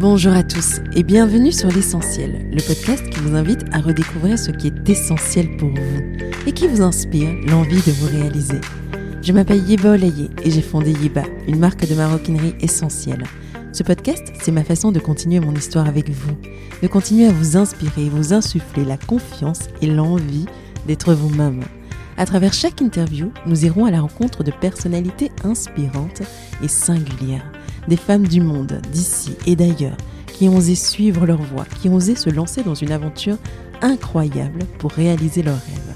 Bonjour à tous et bienvenue sur L'Essentiel, le podcast qui vous invite à redécouvrir ce qui est essentiel pour vous et qui vous inspire l'envie de vous réaliser. Je m'appelle Yeba Olaye et j'ai fondé Yeba, une marque de maroquinerie essentielle. Ce podcast, c'est ma façon de continuer mon histoire avec vous, de continuer à vous inspirer vous insuffler la confiance et l'envie d'être vous-même. À travers chaque interview, nous irons à la rencontre de personnalités inspirantes et singulières des femmes du monde, d'ici et d'ailleurs, qui ont osé suivre leur voie, qui ont osé se lancer dans une aventure incroyable pour réaliser leurs rêves.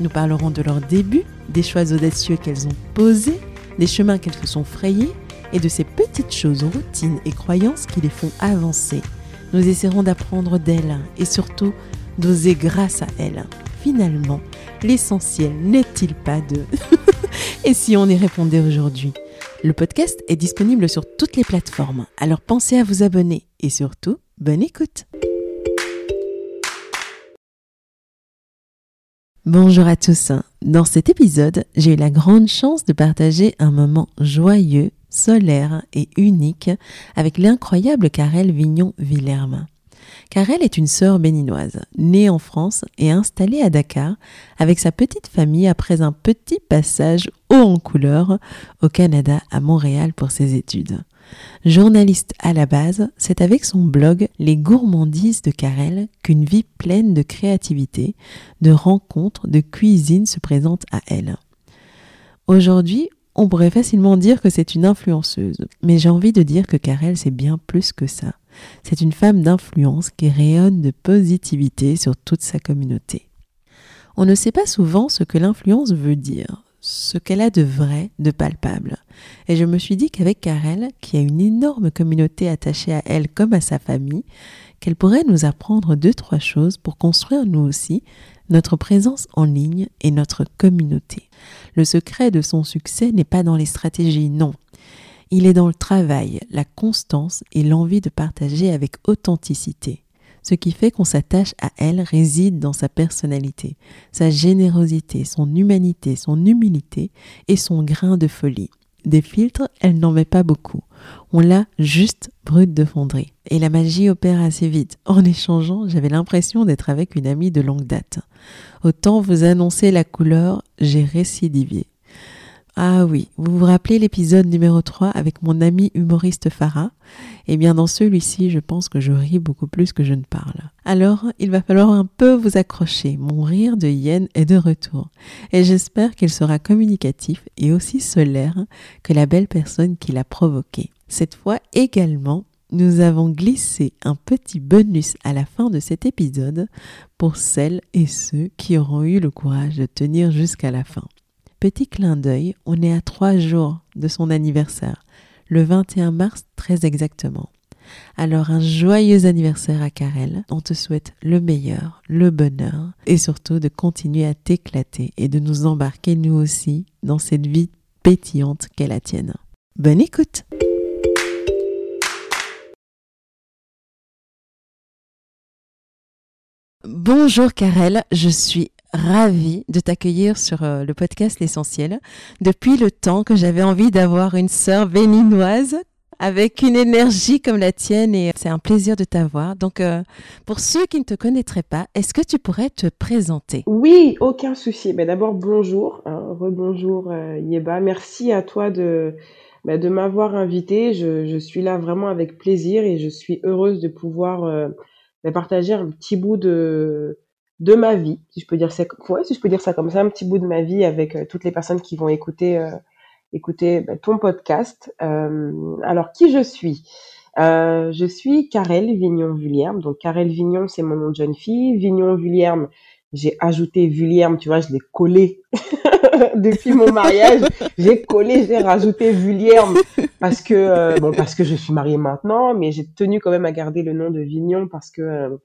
Nous parlerons de leurs débuts, des choix audacieux qu'elles ont posés, des chemins qu'elles se sont frayés et de ces petites choses, routines et croyances qui les font avancer. Nous essaierons d'apprendre d'elles et surtout d'oser grâce à elles. Finalement, l'essentiel n'est-il pas de... et si on y répondait aujourd'hui? Le podcast est disponible sur toutes les plateformes, alors pensez à vous abonner et surtout, bonne écoute. Bonjour à tous. Dans cet épisode, j'ai eu la grande chance de partager un moment joyeux, solaire et unique avec l'incroyable Karel Vignon-Villerme. Karel est une sœur béninoise, née en France et installée à Dakar avec sa petite famille après un petit passage haut en couleur au Canada, à Montréal pour ses études. Journaliste à la base, c'est avec son blog Les gourmandises de Karel qu'une vie pleine de créativité, de rencontres, de cuisine se présente à elle. Aujourd'hui, on pourrait facilement dire que c'est une influenceuse, mais j'ai envie de dire que Karel c'est bien plus que ça. C'est une femme d'influence qui rayonne de positivité sur toute sa communauté. On ne sait pas souvent ce que l'influence veut dire, ce qu'elle a de vrai, de palpable. Et je me suis dit qu'avec Karel, qui a une énorme communauté attachée à elle comme à sa famille, qu'elle pourrait nous apprendre deux, trois choses pour construire nous aussi notre présence en ligne et notre communauté. Le secret de son succès n'est pas dans les stratégies, non. Il est dans le travail, la constance et l'envie de partager avec authenticité. Ce qui fait qu'on s'attache à elle réside dans sa personnalité, sa générosité, son humanité, son humilité et son grain de folie. Des filtres, elle n'en met pas beaucoup. On l'a juste brute de fonderie. Et la magie opère assez vite. En échangeant, j'avais l'impression d'être avec une amie de longue date. Autant vous annoncer la couleur, j'ai récidivé. Ah oui, vous vous rappelez l'épisode numéro 3 avec mon ami humoriste Farah? Eh bien dans celui-ci, je pense que je ris beaucoup plus que je ne parle. Alors, il va falloir un peu vous accrocher. Mon rire de hyène est de retour. Et j'espère qu'il sera communicatif et aussi solaire que la belle personne qui l'a provoqué. Cette fois également, nous avons glissé un petit bonus à la fin de cet épisode pour celles et ceux qui auront eu le courage de tenir jusqu'à la fin. Petit clin d'œil, on est à trois jours de son anniversaire, le 21 mars très exactement. Alors un joyeux anniversaire à Karel. On te souhaite le meilleur, le bonheur et surtout de continuer à t'éclater et de nous embarquer nous aussi dans cette vie pétillante qu'est la tienne. Bonne écoute Bonjour Karel, je suis ravie de t'accueillir sur euh, le podcast L'essentiel. Depuis le temps que j'avais envie d'avoir une sœur béninoise avec une énergie comme la tienne et c'est un plaisir de t'avoir. Donc, euh, pour ceux qui ne te connaîtraient pas, est-ce que tu pourrais te présenter? Oui, aucun souci. Mais d'abord, bonjour, hein, rebonjour euh, Yeba. Merci à toi de, bah, de m'avoir invité. Je, suis là vraiment avec plaisir et je suis heureuse de pouvoir bah, partager un petit bout de de ma vie, si je peux dire ça, ouais, si je peux dire ça comme ça, un petit bout de ma vie avec euh, toutes les personnes qui vont écouter euh, écouter bah, ton podcast. Euh, alors qui je suis? Je suis Karel Vignon Vulierme. Donc Karel Vignon, c'est mon nom de jeune fille. Vignon Vulierme, j'ai ajouté Vulierme, tu vois, je l'ai collé depuis mon mariage. j'ai collé, j'ai rajouté Vulierme parce que bon parce que je suis mariée maintenant, mais j'ai tenu quand même à garder le nom de Vignon parce que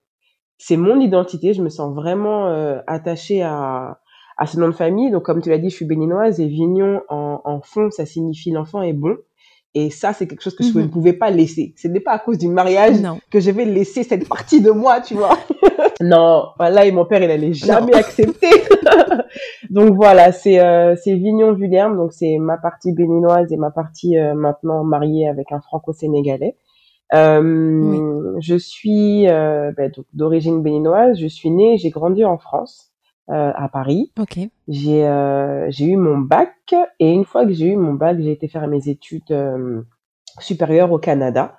c'est mon identité. Je me sens vraiment euh, attachée à, à ce nom de famille. Donc, comme tu l'as dit, je suis béninoise et Vignon en, en fond, ça signifie l'enfant est bon. Et ça, c'est quelque chose que je ne mhm. pouvais pas laisser. Ce n'est pas à cause du mariage que je vais laisser cette partie de moi, tu vois. non, voilà, et mon père, il allait jamais accepter. donc voilà, c'est euh, c'est Vignon Vulierme, donc c'est ma partie béninoise et ma partie euh, maintenant mariée avec un franco-sénégalais. Je suis bah, d'origine béninoise. Je suis née, j'ai grandi en France, à Paris. Ok. J'ai j'ai eu mon bac et une fois que j'ai eu mon bac, j'ai été faire mes études supérieures au Canada.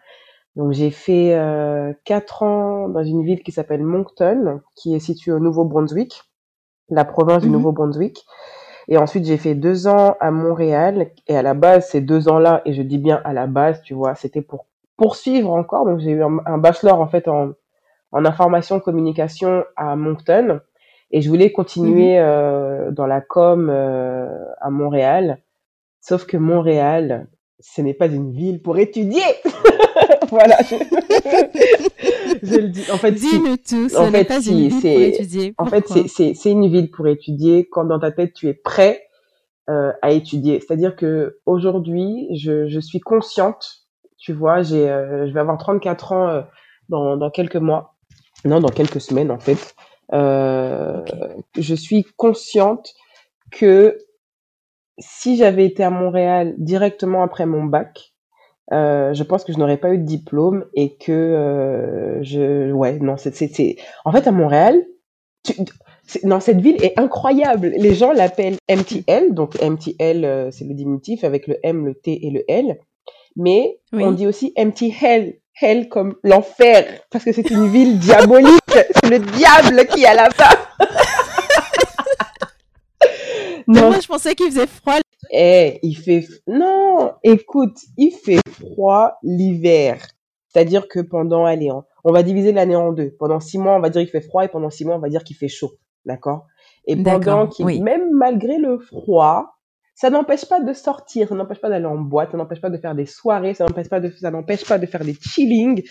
Donc j'ai fait euh, quatre ans dans une ville qui s'appelle Moncton, qui est située au Nouveau-Brunswick, la province du mmh Nouveau-Brunswick. Et ensuite j'ai fait deux ans à Montréal. Et à la base, ces deux ans-là, et je dis bien à la base, tu vois, c'était pour poursuivre encore. Donc j'ai eu un, bachelor en fait en, en information communication à Moncton. Et je voulais continuer mmh euh, dans la com euh, à Montréal. Sauf que Montréal, ce n'est pas une ville pour étudier. voilà. Je, le dis. En fait, Dis-nous tout. Ce n'est pas une ville pour étudier. En fait, c'est une ville pour étudier quand dans ta tête tu es prêt euh, à étudier. C'est-à-dire que aujourd'hui, je, je, suis consciente. Tu vois, j'ai, euh, je vais avoir 34 ans euh, dans, dans quelques mois. Non, dans quelques semaines en fait. Euh, Je suis consciente que si j'avais été à Montréal directement après mon bac, euh, je pense que je n'aurais pas eu de diplôme et que euh, je ouais non c'est c'est en fait à Montréal tu, non cette ville est incroyable les gens l'appellent MTL donc MTL euh, c'est le diminutif avec le M le T et le L mais on dit aussi MT Hell Hell comme l'enfer parce que c'est une ville diabolique c'est le diable qui est là-bas non. moi, je pensais qu'il faisait froid. Eh, il fait, non, écoute, il fait froid l'hiver. C'est-à-dire que pendant, allez, on va diviser l'année en deux. Pendant six mois, on va dire qu'il fait froid et pendant six mois, on va dire qu'il fait chaud. D'accord? Et pendant qu'il, même malgré le froid, ça n'empêche pas de sortir, ça n'empêche pas d'aller en boîte, ça n'empêche pas de faire des soirées, ça n'empêche pas de, ça n'empêche pas de faire des chillings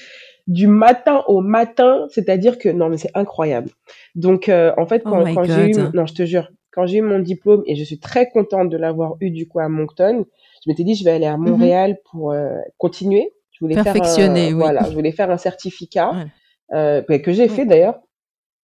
du matin au matin, c'est-à-dire que non mais c'est incroyable. Donc euh, en fait oh quand, quand j'ai eu non je te jure, quand j'ai eu mon diplôme, et je suis très contente de l'avoir eu du coup à Moncton, je m'étais dit, je vais aller à mhm. Montréal pour euh, continuer. Je voulais Perfectionner, faire un, Voilà, je voulais faire un certificat euh, que j'ai fait d'ailleurs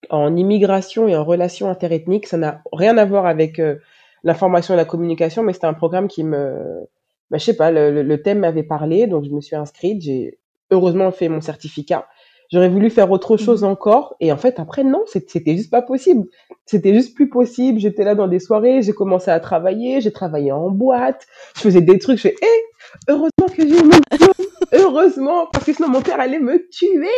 en immigration et en relations interethniques. Ça n'a rien à voir avec euh, l'information et la communication, mais c'était un programme qui me, bah, je sais pas, le, le thème m'avait parlé, donc je me suis inscrite. J'ai heureusement fait mon certificat. J'aurais voulu faire autre mmh. chose encore. Et en fait, après, non, c'était juste pas possible. C'était juste plus possible. J'étais là dans des soirées, j'ai commencé à travailler, j'ai travaillé en boîte, je faisais des trucs, je fais, hé, heureusement que j'ai eu mon diplôme, heureusement, parce que sinon mon père allait me tuer.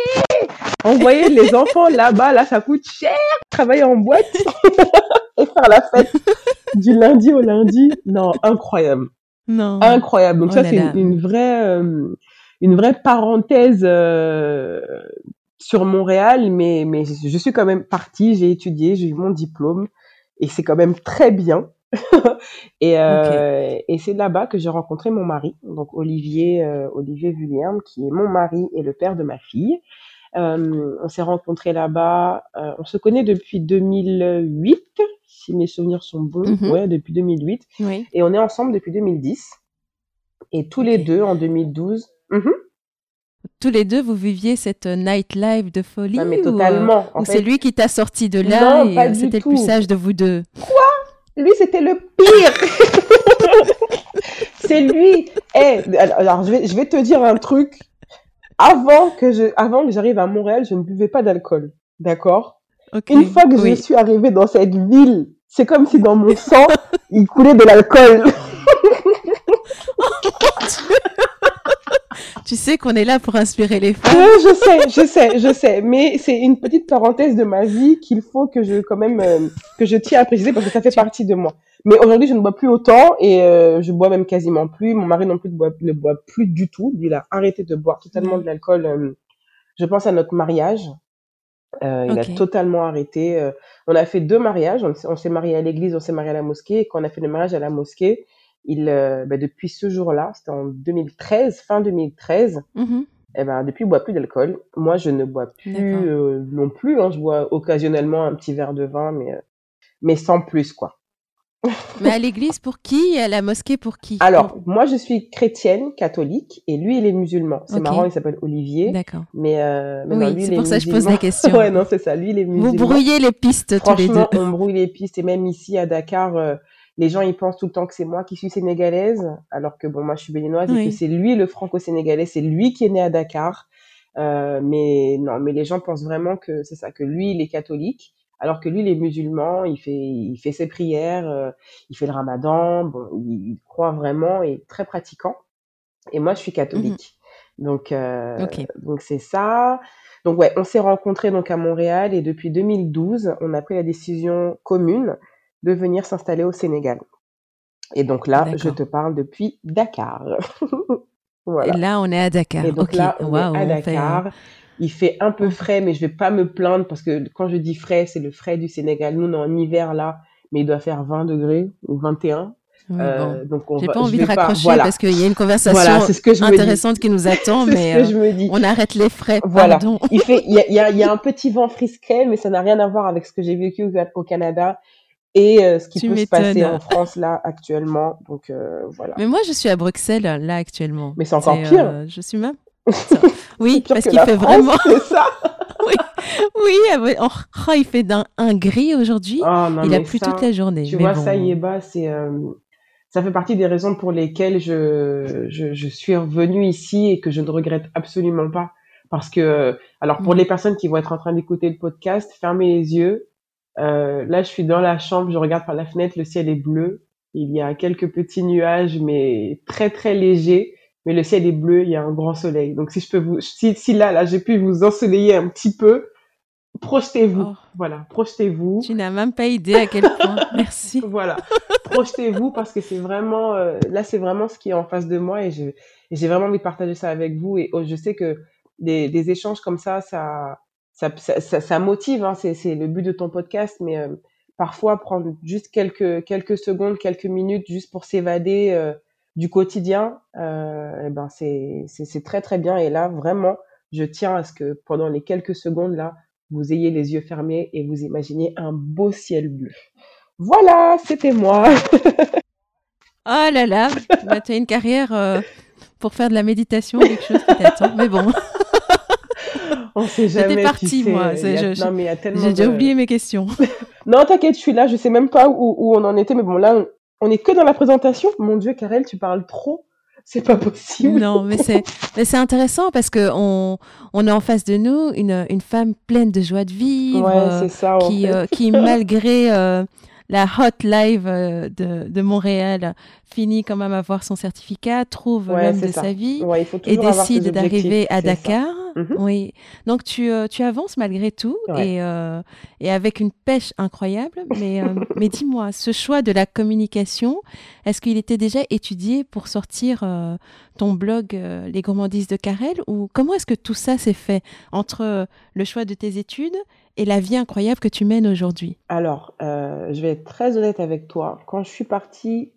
Envoyer les enfants là-bas, là, ça coûte cher. Travailler en boîte et faire la fête du lundi au lundi. Non, incroyable. Non. Incroyable. Donc oh ça, c'est une, vraie, euh, une vraie parenthèse euh, sur Montréal, mais, mais je suis quand même partie, j'ai étudié, j'ai eu mon diplôme, et c'est quand même très bien. Et euh, et c'est là-bas que j'ai rencontré mon mari, donc Olivier euh, Olivier Vulliam, qui est mon mari et le père de ma fille. Euh, on s'est rencontrés là-bas, euh, on se connaît depuis 2008, si mes souvenirs sont bons, mm ouais, depuis 2008, oui. et on est ensemble depuis 2010. Et tous les deux, en 2012, Mhm. Tous les deux, vous viviez cette night life de folie mais totalement. Ou, c'est lui qui t'a sorti de là et euh, c'était le plus sage de vous deux? Quoi? Lui, c'était le pire C'est lui Eh, Alors, je vais, je vais te dire un truc. Avant que je, avant que j'arrive à Montréal, je ne buvais pas d'alcool. D'accord? Une fois que je suis arrivée dans cette ville, c'est comme si dans mon sang, il coulait de l'alcool. tu sais qu'on est là pour inspirer les femmes. je sais, je sais, je sais. Mais c'est une petite parenthèse de ma vie qu'il faut que je, quand même, euh, que je tiens à préciser parce que ça fait partie de moi. Mais aujourd'hui, je ne bois plus autant et euh, je bois même quasiment plus. Mon mari non plus ne boit, ne boit plus du tout. Il a arrêté de boire totalement de l'alcool. Euh, je pense à notre mariage. Euh, il a totalement arrêté. on a fait deux mariages. On, s'est marié à l'église, on s'est marié à la mosquée. Et quand on a fait le mariage à la mosquée, il, euh, bah, depuis ce jour-là, c'était en 2013, fin 2013, mmh eh ben, depuis, il boit plus d'alcool. Moi, je ne bois plus euh, non plus. Hein, je bois occasionnellement un petit verre de vin, mais, euh, mais sans plus, quoi. mais à l'église pour qui? À la mosquée pour qui? Alors, moi, je suis chrétienne, catholique, et lui, il est musulman. C'est marrant, il s'appelle Olivier. D'accord. Mais, oui, c'est pour ça que je pose la question. ouais, non, c'est ça. Lui, il est musulman. Vous brouillez les pistes tous les deux. on brouille les pistes. Et même ici, à Dakar, les gens ils pensent tout le temps que c'est moi qui suis sénégalaise, alors que bon moi je suis béninoise et que c'est lui le franco-sénégalais, c'est lui qui est né à Dakar. Euh, mais non, mais les gens pensent vraiment que c'est ça, que lui il est catholique, alors que lui il est musulman, il fait il fait ses prières, euh, il fait le Ramadan, bon il, croit vraiment et très pratiquant. Et moi je suis catholique, mmh donc euh, donc c'est ça. Donc ouais, on s'est rencontrés donc à Montréal et depuis 2012 on a pris la décision commune de venir s'installer au Sénégal. Et donc là, je te parle depuis Dakar. voilà. Et là, on est à Dakar. Et donc là, on est à Dakar. Il fait un peu frais, mais je vais pas me plaindre parce que quand je dis frais, c'est le frais du Sénégal. Nous, on est en hiver là, mais il doit faire 20 degrés ou 21. euh, donc on J'ai pas envie de raccrocher parce qu'il y a une conversation intéressante qui nous attend, mais euh, je me dis. on arrête les frais. Voilà. il fait, il y a, y a, un petit vent frisquet, mais ça n'a rien à voir avec ce que j'ai vécu au Canada et euh, ce qui peut se passer en France là actuellement. Donc euh, voilà. Mais moi je suis à Bruxelles là actuellement. Mais c'est encore pire. Euh, je suis même. oui, parce qu'il fait vraiment. ça. oui, oui oh, oh, il fait d'un un gris aujourd'hui. Oh, il a plu toute la journée. Tu vois, ça y est, bah, c'est. Ça fait partie des raisons pour lesquelles je, je, je suis revenue ici et que je ne regrette absolument pas. Parce que, alors pour mm. les personnes qui vont être en train d'écouter le podcast, fermez les yeux, euh, là, je suis dans la chambre, je regarde par la fenêtre, le ciel est bleu. Il y a quelques petits nuages, mais très très légers. Mais le ciel est bleu, il y a un grand soleil. Donc si je peux vous, si, si là, là, j'ai pu vous ensoleiller un petit peu, projetez-vous. Oh. Voilà, projetez-vous. Tu n'as même pas idée à quel point. Merci. voilà, projetez-vous parce que c'est vraiment, euh, là, c'est vraiment ce qui est en face de moi et j'ai vraiment envie de partager ça avec vous. Et oh, je sais que des, des échanges comme ça, ça, ça, motive, hein, c'est le but de ton podcast, mais euh, parfois prendre juste quelques, quelques secondes, quelques minutes juste pour s'évader euh, du quotidien, euh, eh ben c'est très très bien. Et là, vraiment, je tiens à ce que pendant les quelques secondes là, vous ayez les yeux fermés et vous imaginez un beau ciel bleu. Voilà, c'était moi. oh là là, tu as une carrière pour faire de la méditation, quelque chose peut-être, mais bon. On sait jamais. J'étais partie, moi. J'ai déjà oublié mes questions. non, t'inquiète, je suis là. Je sais même pas où, où, on en était, mais bon, là, on est que dans la présentation. Mon Dieu, Karel, tu parles trop. C'est pas possible. Non, mais c'est, c'est intéressant parce que on, on a en face de nous une, une femme pleine de joie de vivre, ouais, ça, qui, euh, qui malgré euh, la hot live euh, de, de, Montréal finit quand même à avoir son certificat, trouve l'homme de sa vie et décide d'arriver à Dakar. Mhm. Oui. Donc tu, euh, tu avances malgré tout et, euh, et avec une pêche incroyable. Mais, mais dis-moi, ce choix de la communication, est-ce qu'il était déjà étudié pour sortir ton blog Les gourmandises de Carrel ou comment est-ce que tout ça s'est fait entre le choix de tes études et la vie incroyable que tu mènes aujourd'hui? Alors, euh, je vais être très honnête avec toi. Quand je suis partie,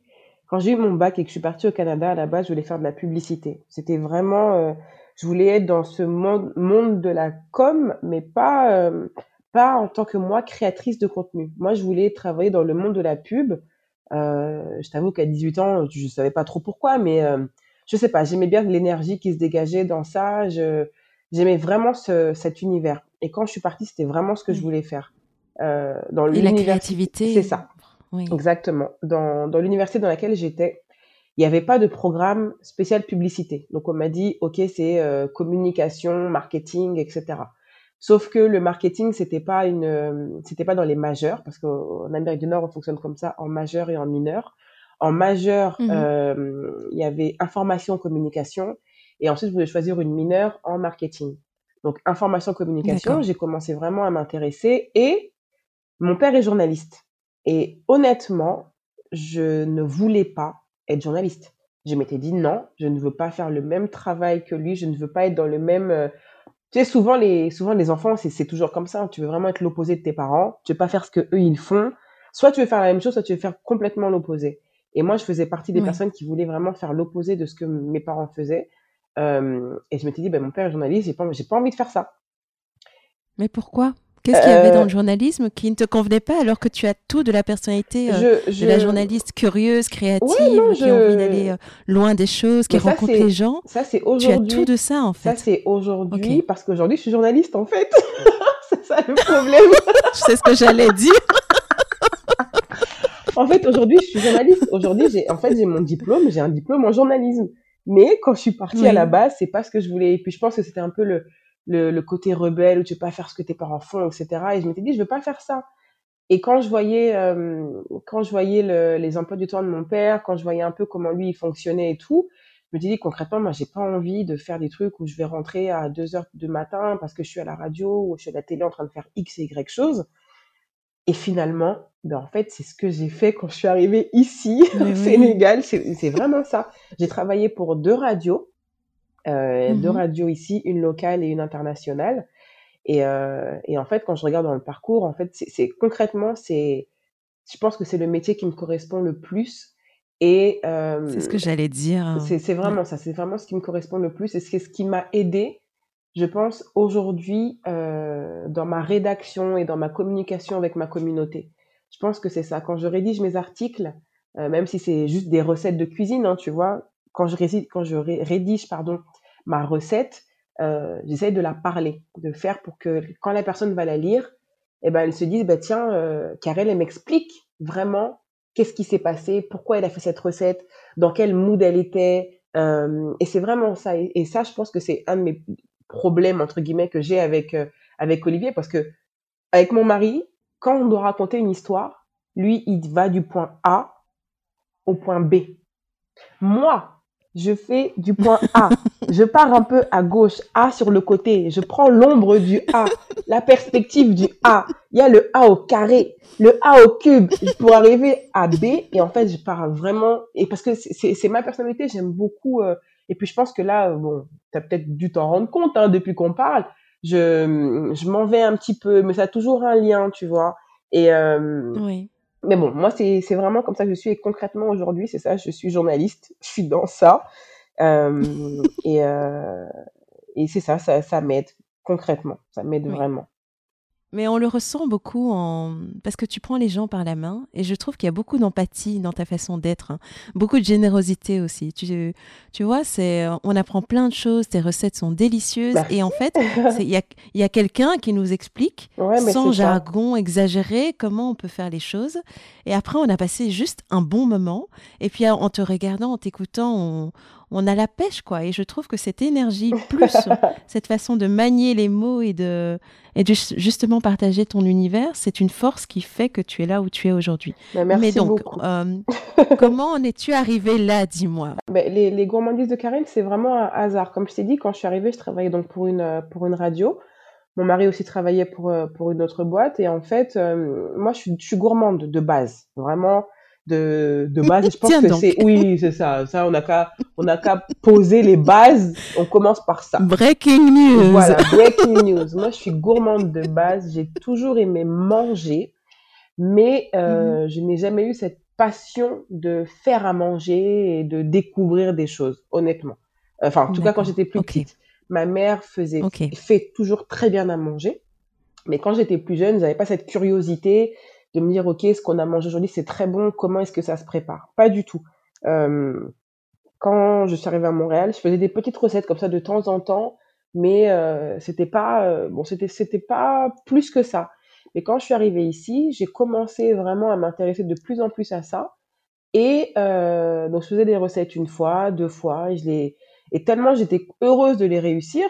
quand j'ai eu mon bac et que je suis partie au Canada, à la base, je voulais faire de la publicité. C'était vraiment, euh, je voulais être dans ce monde, monde de la com, mais pas, euh, pas en tant que moi créatrice de contenu. Moi, je voulais travailler dans le monde de la pub. je t'avoue qu'à 18 ans, je savais pas trop pourquoi, mais je sais pas, j'aimais bien l'énergie qui se dégageait dans ça. J'aimais vraiment ce, cet univers. Et quand je suis partie, c'était vraiment ce que je voulais faire. Euh, dans Et la créativité. C'est ça. Oui. Exactement. Dans, dans l'université dans laquelle j'étais, il n'y avait pas de programme spécial publicité. Donc on m'a dit, ok, c'est euh, communication, marketing, etc. Sauf que le marketing, c'était pas une, c'était pas dans les majeurs, parce qu'en Amérique du Nord, on fonctionne comme ça, en majeur et en mineur. En majeur, mhm. euh, il y avait information, communication, et ensuite, je voulais choisir une mineure en marketing. Donc, information communication, j'ai commencé vraiment à m'intéresser. Et mon père est journaliste. Et honnêtement, je ne voulais pas être journaliste. Je m'étais dit non, je ne veux pas faire le même travail que lui, je ne veux pas être dans le même... Euh, tu sais, souvent les, souvent les enfants, c'est toujours comme ça. Tu veux vraiment être l'opposé de tes parents. Tu veux pas faire ce que eux ils font. Soit tu veux faire la même chose, soit tu veux faire complètement l'opposé. Et moi, je faisais partie des personnes qui voulaient vraiment faire l'opposé de ce que mes parents faisaient. Euh, et je m'étais dit, ben, mon père est journaliste, j'ai pas, j'ai pas envie de faire ça. Mais pourquoi? Qu'est-ce qu'il y avait dans le euh, journalisme qui ne te convenait pas alors que tu as tout de la personnalité euh, de la journaliste curieuse, créative, qui a envie d'aller loin des choses, qui rencontre les gens? Ça, c'est aujourd'hui. Tu as tout de ça, en fait. Ça, c'est aujourd'hui, parce qu'aujourd'hui, je suis journaliste, en fait. c'est ça le problème. je sais ce que j'allais dire. en en fait, aujourd'hui, je suis journaliste. Aujourd'hui, j'ai, en fait, j'ai mon diplôme, j'ai un diplôme en journalisme. Mais quand je suis partie à la base, c'est pas ce que je voulais. Et puis, je pense que c'était un peu le, le, le, côté rebelle où tu veux pas faire ce que tes parents font, etc. Et je m'étais dit, je veux pas faire ça. Et quand je voyais, euh, quand je voyais le, les emplois du temps de mon père, quand je voyais un peu comment lui il fonctionnait et tout, je me disais concrètement, moi j'ai pas envie de faire des trucs où je vais rentrer à 2 heures du matin parce que je suis à la radio ou je suis à la télé en train de faire X et Y choses. Et finalement, ben en fait, c'est ce que j'ai fait quand je suis arrivée ici, au Sénégal. C'est vraiment ça. J'ai travaillé pour deux radios, euh, deux mmh radios ici, une locale et une internationale. Et, euh, et en fait, quand je regarde dans le parcours, en fait, c'est concrètement, c'est, je pense que c'est le métier qui me correspond le plus. Et euh, c'est ce que j'allais dire. C'est vraiment ça. C'est vraiment ce qui me correspond le plus. Et c'est ce qui m'a aidé je pense, aujourd'hui, euh, dans ma rédaction et dans ma communication avec ma communauté. Je pense que c'est ça. Quand je rédige mes articles, même si c'est juste des recettes de cuisine, hein, tu vois, quand je, rédige, pardon, ma recette, euh, j'essaie de la parler, de faire pour que quand la personne va la lire, eh ben, elle se dise, bah, tiens, euh, Karel, elle m'explique vraiment qu'est-ce qui s'est passé, pourquoi elle a fait cette recette, dans quel mood elle était. Euh, et c'est vraiment ça. Et, et, ça, je pense que c'est un de mes problème entre guillemets que j'ai avec euh, avec Olivier parce que avec mon mari, quand on doit raconter une histoire, lui il va du point A au point B. Moi, je fais du point A. je pars un peu à gauche, A sur le côté. Je prends l'ombre du A, la perspective du A. Il y a le A au carré, le A au cube pour arriver à B. Et en fait, je pars vraiment. Et parce que c'est ma personnalité, j'aime beaucoup euh, et puis je pense que là, bon, tu as peut-être dû t'en rendre compte hein, depuis qu'on parle. Je, je m'en vais un petit peu, mais ça a toujours un lien, tu vois. Et euh, oui. Mais bon, moi, c'est vraiment comme ça que je suis. Et concrètement, aujourd'hui, c'est ça, je suis journaliste, je suis dans ça. Euh, et euh, et c'est ça, ça, ça m'aide concrètement, ça m'aide vraiment. Mais on le ressent beaucoup en... parce que tu prends les gens par la main et je trouve qu'il y a beaucoup d'empathie dans ta façon d'être, hein. beaucoup de générosité aussi. Tu, tu vois, c'est on apprend plein de choses, tes recettes sont délicieuses et en fait, il y a, y a quelqu'un qui nous explique sans jargon exagéré comment on peut faire les choses. Et après, on a passé juste un bon moment. Et puis en te regardant, en t'écoutant, on, on a la pêche, quoi. Et je trouve que cette énergie, plus cette façon de manier les mots et de, et de justement partager ton univers, c'est une force qui fait que tu es là où tu es aujourd'hui. Bah, Mais donc, euh, comment en es-tu arrivé là, dis-moi? Bah, les, les, gourmandises de Karine, c'est vraiment un hasard. Comme je t'ai dit, quand je suis arrivée, je travaillais donc pour une, pour une radio. Mon mari aussi travaillait pour, pour une autre boîte. Et en fait, euh, moi, je suis, je suis gourmande de base. Vraiment, de, de base. Je pense que c'est, oui, c'est ça. Ça, on n'a qu'à, on a qu'à poser les bases. On commence par ça. Breaking news. Voilà, breaking news. Moi, je suis gourmande de base. J'ai toujours aimé manger, mais euh, mhm. je n'ai jamais eu cette passion de faire à manger et de découvrir des choses, honnêtement. Enfin, en tout cas, quand j'étais plus petite. Ma mère faisait, fait toujours très bien à manger. Mais quand j'étais plus jeune, j'avais pas cette curiosité de me dire, OK, ce qu'on a mangé aujourd'hui, c'est très bon, comment est-ce que ça se prépare? Pas du tout. Quand je suis arrivée à Montréal, je faisais des petites recettes comme ça de temps en temps, mais euh, c'était pas euh, bon, c'était c'était pas plus que ça. Mais quand je suis arrivée ici, j'ai commencé vraiment à m'intéresser de plus en plus à ça. Et euh, donc je faisais des recettes une fois, deux fois, et je les et tellement j'étais heureuse de les réussir,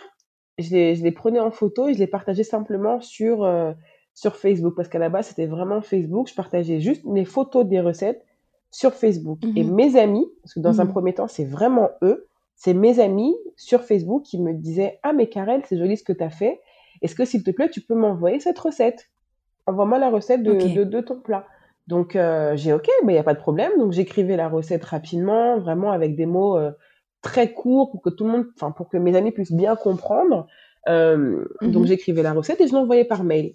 je les, je les prenais en photo et je les partageais simplement sur euh, sur Facebook parce qu'à la base c'était vraiment Facebook. Je partageais juste mes photos des recettes sur Facebook. Et mhm. mes amis, parce que dans un mhm. premier temps c'est vraiment eux, c'est mes amis sur Facebook qui me disaient Ah mais Karel, c'est joli ce que tu as fait. Est-ce que s'il te plaît tu peux m'envoyer cette recette? Envoie-moi la recette de, de, ton plat. Donc euh, j'ai ok, mais il n'y a pas de problème. Donc j'écrivais la recette rapidement, vraiment avec des mots euh, très courts pour que tout le monde, enfin pour que mes amis puissent bien comprendre. Euh, donc mhm. j'écrivais la recette et je l'envoyais par mail.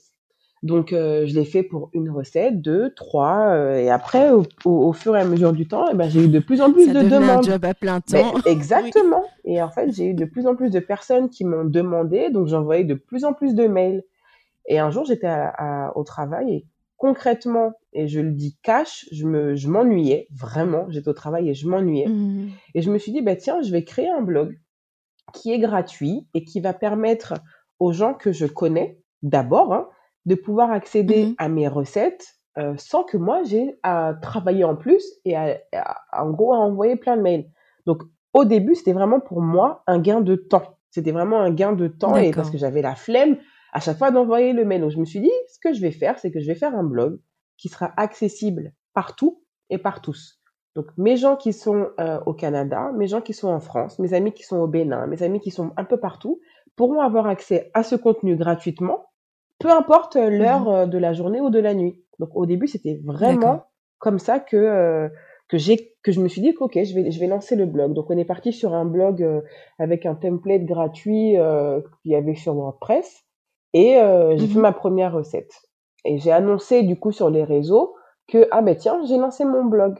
Donc, euh, je l'ai fait pour une recette, deux, trois, euh, et après, au, fur et à mesure du temps, eh ben, j'ai eu de plus en plus de demandes. un job à plein temps. exactement. Et en fait, j'ai eu de plus en plus de personnes qui m'ont demandé, donc j'envoyais de plus en plus de mails. Et un jour, j'étais au travail et concrètement, et je le dis cash, je me, je m'ennuyais vraiment. J'étais au travail et je m'ennuyais. Mmh. Et je me suis dit, bah tiens, je vais créer un blog qui est gratuit et qui va permettre aux gens que je connais, d'abord, hein, de pouvoir accéder mmh à mes recettes euh, sans que moi j'ai à travailler en plus et à, en gros à envoyer plein de mails. Donc au début, c'était vraiment pour moi un gain de temps. C'était vraiment un gain de temps et parce que j'avais la flemme à chaque fois d'envoyer le mail. Donc je me suis dit, ce que je vais faire, c'est que je vais faire un blog qui sera accessible partout et par tous. Donc mes gens qui sont euh, au Canada, mes gens qui sont en France, mes amis qui sont au Bénin, mes amis qui sont un peu partout, pourront avoir accès à ce contenu gratuitement, peu importe l'heure mmh euh, de la journée ou de la nuit. Donc au début, c'était vraiment comme ça que euh, que j'ai que je me suis dit ok je vais je vais lancer le blog. Donc on est parti sur un blog avec un template gratuit qu'il y avait sur WordPress et j'ai fait mmh ma première recette. Et j'ai annoncé du coup sur les réseaux que ah ben tiens j'ai lancé mon blog.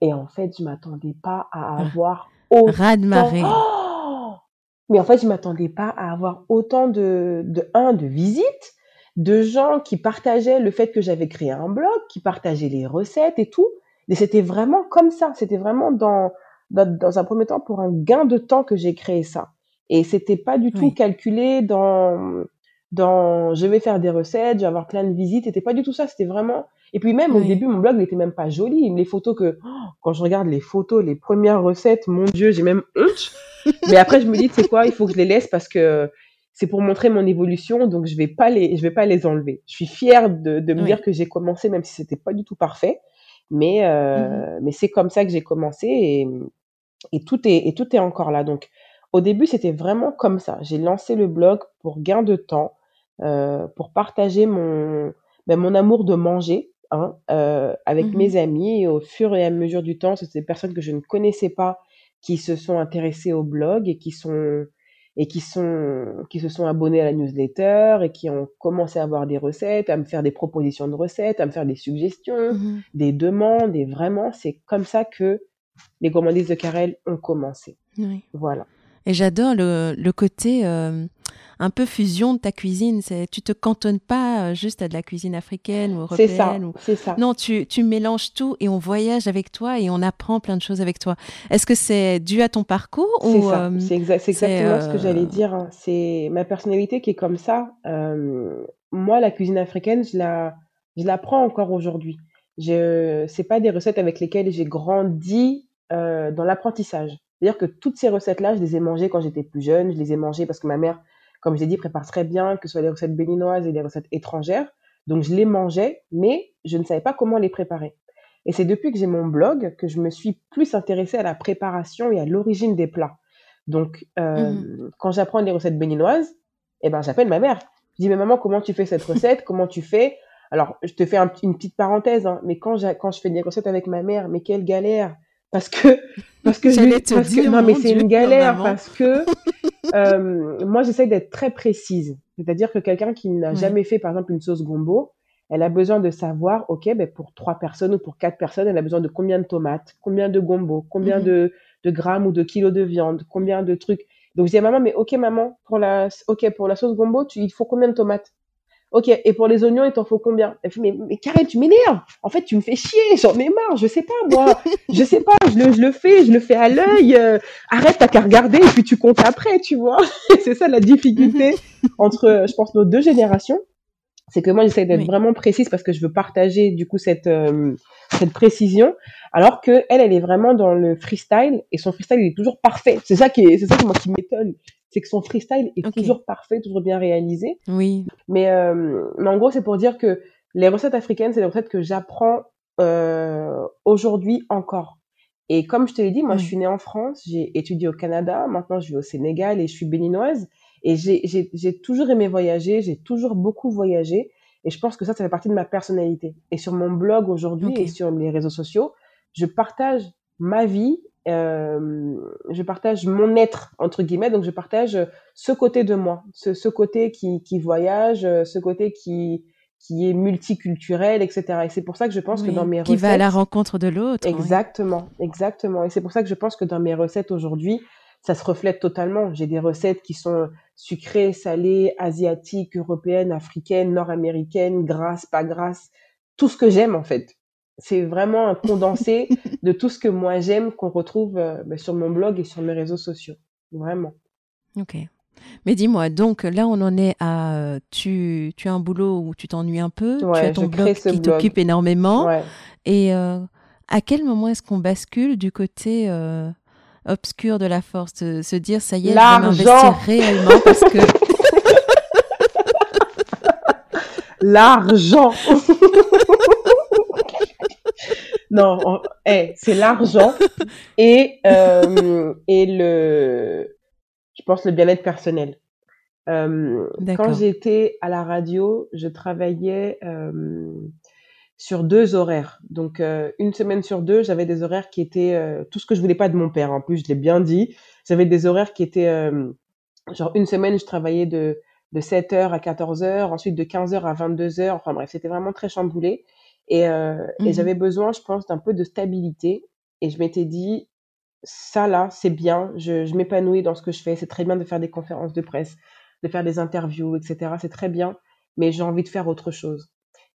Et en fait je m'attendais pas à ah. avoir autant. de marée. Oh mais en fait je m'attendais pas à avoir autant de de un de visites, de gens qui partageaient le fait que j'avais créé un blog, qui partageaient les recettes et tout. Et c'était vraiment comme ça. C'était vraiment dans, dans, dans un premier temps pour un gain de temps que j'ai créé ça. Et c'était pas du tout calculé dans dans je vais faire des recettes, je vais avoir plein de visites, c'était pas du tout ça, c'était vraiment et puis même au début mon blog n'était même pas joli, les photos que oh, quand je regarde les photos, les premières recettes, mon dieu, j'ai même honte. Mais après je me dis c'est quoi, il faut que je les laisse parce que c'est pour montrer mon évolution, donc je vais pas les je vais pas les enlever. Je suis fière de, de me dire que j'ai commencé même si c'était pas du tout parfait, mais euh, mmh mais c'est comme ça que j'ai commencé et et tout est et tout est encore là. Donc au début, c'était vraiment comme ça. J'ai lancé le blog pour gain de temps, euh, pour partager mon, ben, mon amour de manger hein, euh, avec mmh mes amis. Et au fur et à mesure du temps, c'est des personnes que je ne connaissais pas qui se sont intéressées au blog et qui sont et qui sont qui se sont abonnés à la newsletter et qui ont commencé à avoir des recettes, à me faire des propositions de recettes, à me faire des suggestions, mmh des demandes et vraiment c'est comme ça que les gourmandises de Carrel ont commencé. Voilà. Et j'adore le, le côté euh, un peu fusion de ta cuisine. C'est, tu te cantonnes pas euh, juste à de la cuisine africaine ou européenne. C'est ça, c'est ça. Non, tu, tu mélanges tout et on voyage avec toi et on apprend plein de choses avec toi. Est-ce que c'est dû à ton parcours C'est ou, ça, euh, c'est, exactement ce que j'allais dire. Hein. C'est ma personnalité qui est comme ça. moi, la cuisine africaine, je la, je la prends encore aujourd'hui. Je, c'est pas des recettes avec lesquelles j'ai grandi dans l'apprentissage. C'est-à-dire que toutes ces recettes-là, je les ai mangées quand j'étais plus jeune. Je les ai mangées parce que ma mère, comme je l'ai dit, prépare très bien, que ce soit les recettes béninoises et les recettes étrangères. Donc, je les mangeais, mais je ne savais pas comment les préparer. Et c'est depuis que j'ai mon blog que je me suis plus intéressée à la préparation et à l'origine des plats. Donc, euh, mmh. quand j'apprends les recettes béninoises, eh ben, j'appelle ma mère. Je dis, mais maman, comment tu fais cette recette? Comment tu fais? Alors, je te fais une petite parenthèse, hein, mais quand, quand je fais des recettes avec ma mère, mais quelle galère parce que parce que, je, parce que non mais c'est une galère parce que euh, moi j'essaie d'être très précise. C'est-à-dire que quelqu'un qui n'a jamais fait par exemple une sauce gombo elle a besoin de savoir ok ben pour trois personnes ou pour quatre personnes elle a besoin de combien de tomates combien de gombo combien mhm. de, de grammes ou de kilos de viande combien de trucs. Donc je dis à maman mais ok maman pour la ok pour la sauce gombo tu, il faut combien de tomates? Ok, et pour les oignons, il t'en faut combien? Elle fait, mais, mais Karen, tu m'énerves. En fait, tu me fais chier, j'en ai marre, je sais pas, moi. je sais pas, je le, je le fais, je le fais à l'œil. Euh, arrête, t'as qu'à regarder et puis tu comptes après, tu vois. c'est ça la difficulté entre, je pense, nos deux générations. C'est que moi, j'essaie d'être vraiment précise parce que je veux partager, du coup, cette, euh, cette précision. Alors que elle, elle est vraiment dans le freestyle et son freestyle, il est toujours parfait. C'est ça qui est, c'est ça qui, moi, qui m'étonne c'est que son freestyle est toujours parfait, toujours bien réalisé. Oui. Mais, euh, mais en gros, c'est pour dire que les recettes africaines, c'est des recettes que j'apprends euh, aujourd'hui encore. Et comme je te l'ai dit, moi, je suis née en France, j'ai étudié au Canada, maintenant je vis au Sénégal et je suis béninoise. Et j'ai toujours aimé voyager, j'ai toujours beaucoup voyagé. Et je pense que ça, ça fait partie de ma personnalité. Et sur mon blog aujourd'hui et sur les réseaux sociaux, je partage ma vie je partage mon être entre guillemets donc je partage ce côté de moi ce, ce côté qui, qui voyage ce côté qui qui est multiculturel etc et c'est pour ça que je pense que dans mes qui va à la rencontre de l'autre exactement exactement. Et c'est pour ça que je pense que dans mes recettes aujourd'hui ça se reflète totalement. J'ai des recettes qui sont sucrées salées asiatiques européennes africaines nord-américaines grasses pas grasses tout ce que j'aime en fait c'est vraiment un condensé de tout ce que moi j'aime qu'on retrouve euh, bah, sur mon blog et sur mes réseaux sociaux. Vraiment. Ok. Mais dis-moi, donc là, on en est à. Tu, tu as un boulot où tu t'ennuies un peu, tu as ton blog qui t'occupe énormément. Ouais. Et euh, à quel moment est-ce qu'on bascule du côté euh, obscur de la force Se se dire, ça y est, je vais m'investir réellement parce que. L'argent. non, on- eh, c'est l'argent et, euh, et le, je pense, le bien-être personnel. Euh, quand j'étais à la radio, je travaillais euh, sur deux horaires. Donc, une semaine sur deux, j'avais des horaires qui étaient tout ce que je voulais pas de mon père. En plus, je l'ai bien dit. J'avais des horaires qui étaient, genre, une semaine, je travaillais de, de 7h à 14h, ensuite de 15h à 22h. Enfin bref, c'était vraiment très chamboulé. Et, euh, et Mhm. j'avais besoin, je pense, d'un peu de stabilité. Et je m'étais dit, ça là, c'est bien, je, je m'épanouis dans ce que je fais. C'est très bien de faire des conférences de presse, de faire des interviews, etc. C'est très bien, mais j'ai envie de faire autre chose.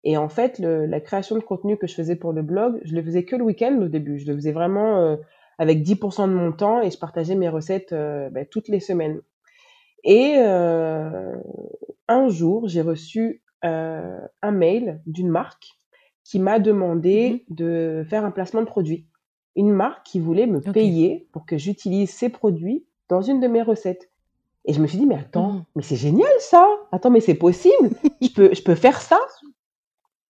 Et en fait, le- la création de contenu que je faisais pour le blog, je le faisais que le week-end au début. Je le faisais vraiment euh, avec 10% de mon temps et je partageais mes recettes euh, ben, toutes les semaines. Et euh, un jour, j'ai reçu un mail d'une marque qui m'a demandé de faire un placement de produit. Une marque qui voulait me payer pour que j'utilise ses produits dans une de mes recettes. Et je me suis dit, mais attends, Mhm. mais c'est génial ça. Attends, mais c'est possible. je peux, je peux faire ça?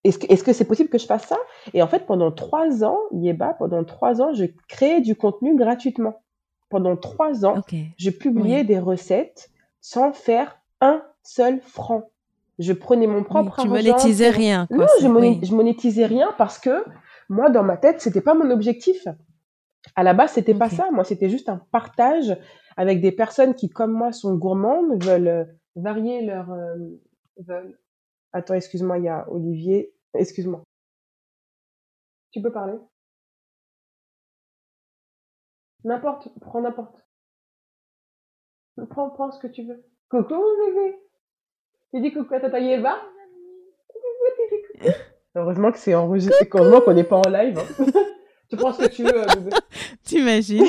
Est-ce que, c'est possible que je fasse ça? Et en fait, pendant trois ans, Yeba, pendant trois ans, je créais du contenu gratuitement. Pendant trois ans, je publiais Oui. des recettes sans faire un seul franc. Je prenais mon Oui, propre tu argent. monétisais rien, quoi. Non, je, moné- oui. je monétisais rien parce que moi, dans ma tête, c'était pas mon objectif. À la base, c'était pas ça. Moi, c'était juste un partage avec des personnes qui, comme moi, sont gourmandes, veulent euh, varier leur. euh, veulent... Attends, excuse-moi, il y a Olivier. Excuse-moi. Tu peux parler? N'importe, prends n'importe. Prends, prends ce que tu veux. Coucou, bébé. Tu dis coucou à Tata Yeva Heureusement que c'est enregistré, heureusement qu'on n'est pas en live. hein. tu prends ce que tu veux, bébé. T'imagines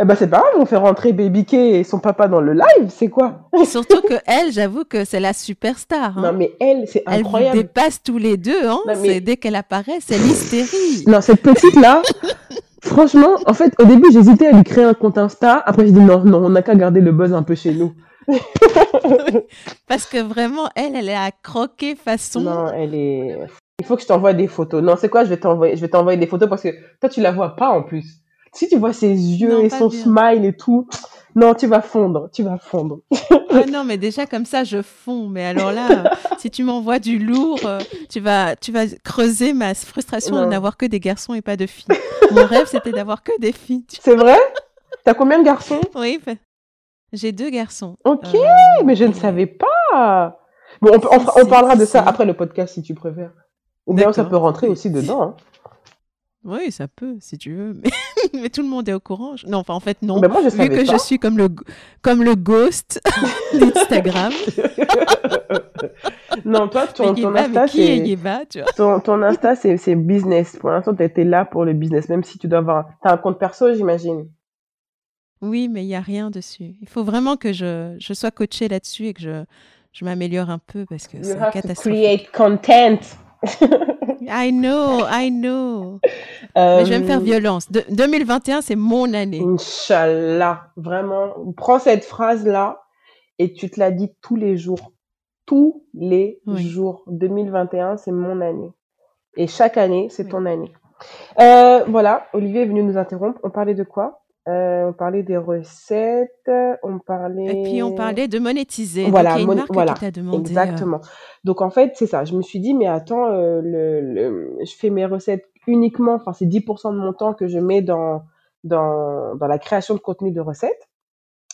Eh ben c'est pas grave, on fait rentrer Baby K et son papa dans le live, c'est quoi? Surtout que elle, j'avoue que c'est la superstar. hein. Non mais elle, c'est Elle vous incroyable. dépasse tous les deux. Hein. Non, mais- C'est dès qu'elle apparaît, c'est l'hystérie. Non, cette petite là, franchement, en fait, au début j'hésitais à lui créer un compte Insta. Après j'ai dit non, non, on n'a qu'à garder le buzz un peu chez nous. Parce que vraiment, elle, elle est à croquer façon. Non, elle est. Il faut que je t'envoie des photos. Non, c'est quoi Je vais t'envoyer, je vais t'envoyer des photos parce que toi tu la vois pas en plus. Si tu vois ses yeux Non, et son bien. smile et tout, non, tu vas fondre, tu vas fondre. Ah non, mais déjà comme ça, je fonds. Mais alors là, si tu m'envoies du lourd, euh, tu vas, tu vas creuser ma frustration de Non. n'avoir que des garçons et pas de filles. Mon rêve, c'était d'avoir que des filles. C'est vrai? T'as combien de garçons? Oui, j'ai deux garçons. Ok, Euh, mais je ne savais pas. Bon, on, parlera de ça après le podcast si tu préfères. Ou bien ça peut rentrer aussi dedans. hein. Oui, ça peut, si tu veux. Mais, mais tout le monde est au courant. Je- Non, enfin, en fait, non. Ben, moi, je Vu que pas. je suis comme le, comme le ghost d'Instagram. non, toi, ton, Mais ton Insta, mais c'est ton, ton Insta, c'est c'est business. Pour l'instant, tu étais là pour le business, même si tu dois avoir. T'as un compte perso, j'imagine. Oui, mais il n'y a rien dessus. Il faut vraiment que je, je sois coachée là-dessus et que je, je m'améliore un peu parce que You c'est have to catastrophique. create content. I know, I know. Mais je vais me faire Euh, violence. De- 2021, c'est mon année. Inch'Allah, vraiment. Prends cette phrase-là et tu te la dis tous les jours. Tous les Oui. jours. 2021, c'est mon année. Et chaque année, c'est Oui. ton année. Euh, voilà, Olivier est venu nous interrompre. On parlait de quoi? Euh, On parlait des recettes, on parlait... Et puis on parlait de monétiser. Voilà, Donc il y a une mon- marque voilà, qui demandé. euh, Exactement. Donc en fait, c'est ça. Je me suis dit, mais attends, euh, le, le- je fais mes recettes uniquement, enfin c'est 10% de mon temps que je mets dans, dans, dans la création de contenu de recettes.